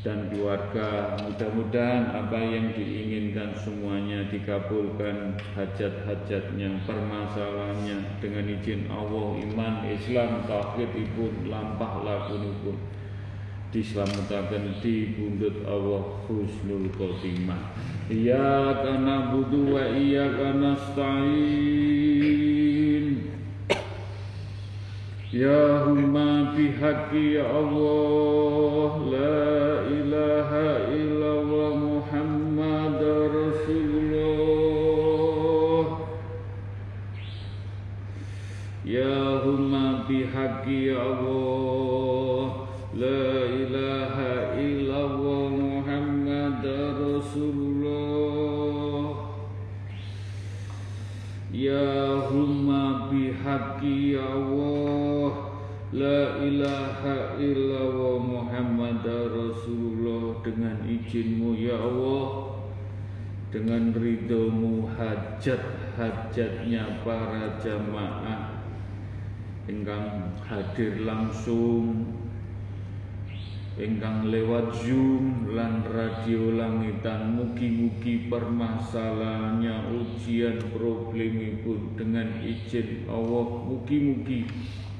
dan keluarga. Mudah-mudahan apa yang diinginkan semuanya dikabulkan. Hajat-hajatnya permasalahannya dengan izin Allah iman Islam tauhid ibu lampah lakunipun diselamatkan di bundut Allah husnul khotimah. Iya karena budu wa iya karena stain Ya huma bihaqi ya Allah La ilaha illallah Muhammad Rasulullah Ya huma bihaqi ya Allah Allah La ilaha illallah Muhammad Rasulullah Dengan izinmu ya Allah. Dengan ridhomu hajat-hajatnya para jamaah Engkang hadir langsung Engkang lewat Zoom lan radio langitan mugi-mugi permasalahannya ujian problemipun dengan izin Allah mugi-mugi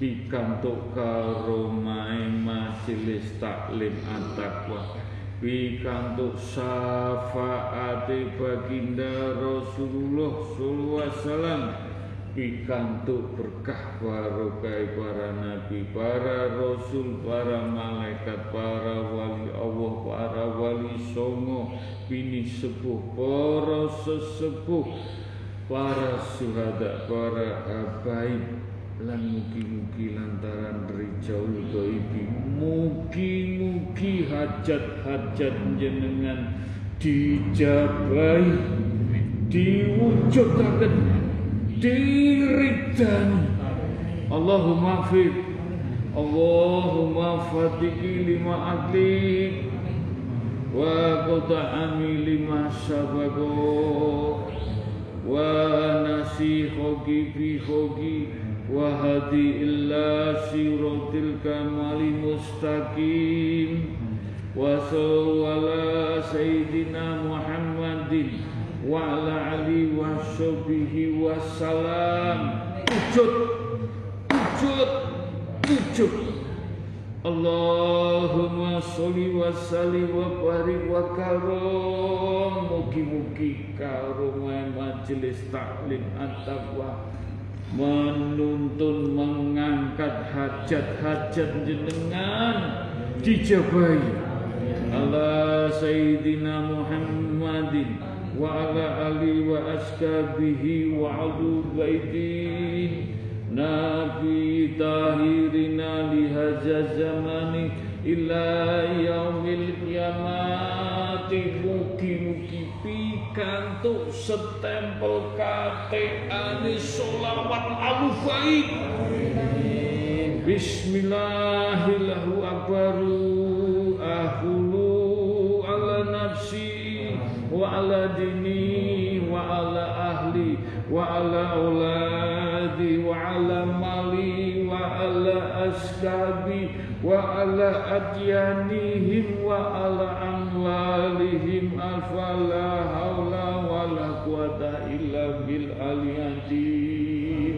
pikantuk karomai majelis taklim antakwa pikantuk syafaati baginda Rasulullah sallallahu alaihi wasallam pikantuk berkah barokah para nabi para rasul para malaikat para wali Allah para wali songo bini sepuh para sesepuh para syuhada para habaib lan mugi-mugi lantaran rijaul ghaibi mugi-mugi hajat-hajat jenengan dijabai diwujudaken diridani. Allahumma fi Allahumma fatiki lima adli. Wa qata'ami lima sabago wa nasi hoki. Fi wa hadi illa sirotil kamali mustaqim. Wa sawala sayyidina muhammadin wa ala ali wa was Salam. Wujud. Wujud. Wujud. Allahumma sholli wa sali wa barik wa karom mugi-mugi karomah majelis taklim at-taqwa menuntun mengangkat hajat-hajat jenengan dijabahi Allah Sayyidina Muhammadin Wa askabihi wa adu baidin Nabi tahirina lihaja zamani ila yaumil kiamati mugi-mugi pikantuk setempel ani solawat alufaid Bismillahillahu wa ala mali wa ala ashabi wa ala adyanihim wa ala amwalihim. Afala hawla wa la quwata illa bil aliyadim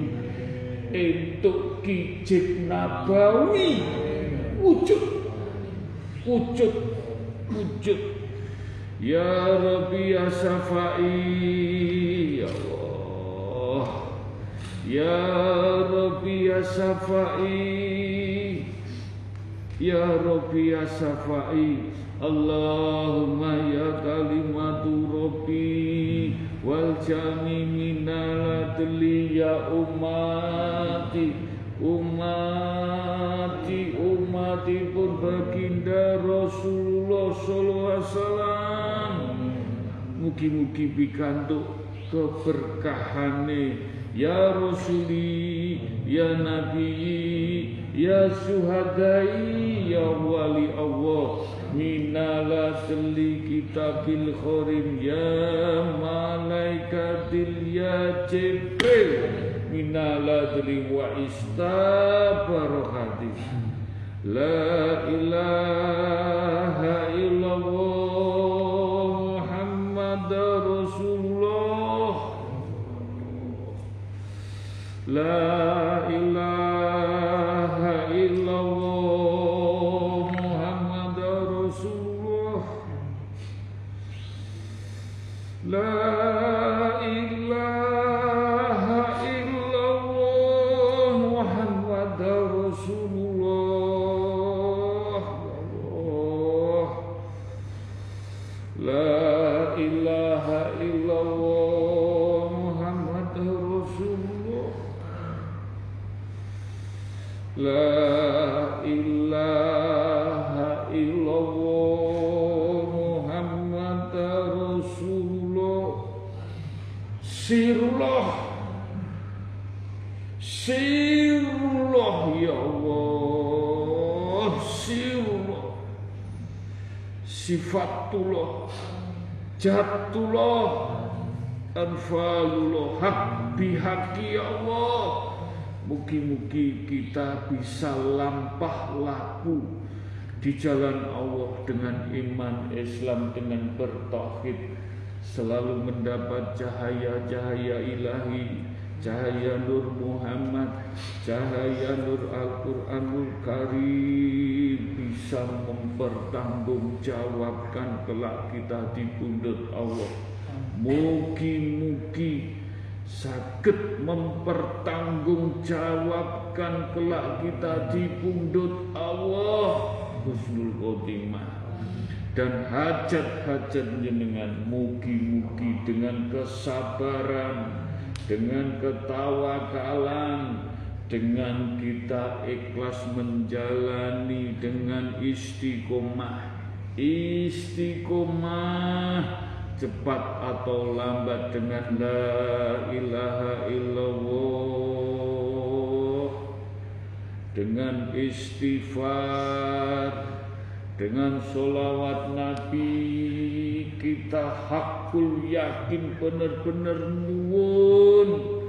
untuk kijik nabawi. Wujud wujud wujud Ya Rabbi ya Safai Ya Allah. Ya Rabbi ya Safai Ya Rabbi ya Safai Allahumma ya kalimatu Rabbi. Wal jami minal adli ya umati Umati umati pun baginda Rasulullah sallallahu alaihi wasallam Mugi-mugi pikantuk keberkahane. Ya Rasuli Ya Nabi Ya Suhadai Ya Wali Allah. Minala seli kitabil khorim Ya Malaikatil Ya Jibril. Minala deli wa istabarokati La ilaha Anfalullah Hak bihaki ya Allah. Mugi-mugi kita bisa lampah laku di jalan Allah dengan iman Islam dengan bertauhid. Selalu mendapat cahaya-cahaya ilahi cahaya nur Muhammad cahaya nur Al-Qur'anul Karim. Bisa mempertanggungjawabkan kelak kita di Allah mugi-mugi sakit mempertanggungjawabkan kelak kita di pundut Allah. Husnul khotimah. Dan hajat-hajat jenengan mugi-mugi dengan kesabaran dengan ketawakalan dengan kita ikhlas menjalani dengan istiqomah. Istiqomah cepat atau lambat dengan la ilaha illallah. Dengan istighfar dengan solawat Nabi kita hakul yakin benar-benar nuwun.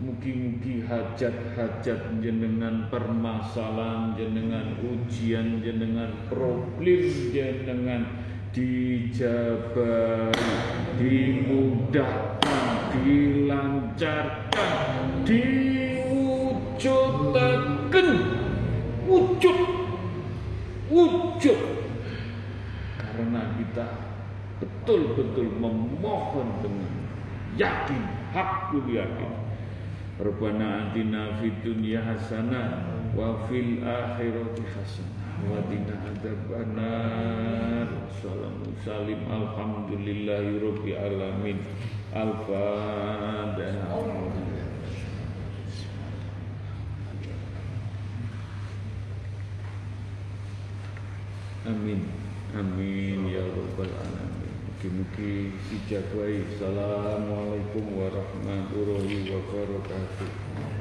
Mugi-mugi hajat-hajat jenengan permasalahan jenengan ujian jenengan problem jenengan dijabari dimudahkan dilancarkan diwujudaken wujud wujud. Karena kita betul-betul memohon dengan yakin hakul yakin. Rabbana atina fid dunya hasanah wa fil akhirati hasanah wa qina adzabannar. Salam salim. Amin. Amin ya rabbal alamin. Mugi-mugi. Assalamualaikum warahmatullahi wabarakatuh.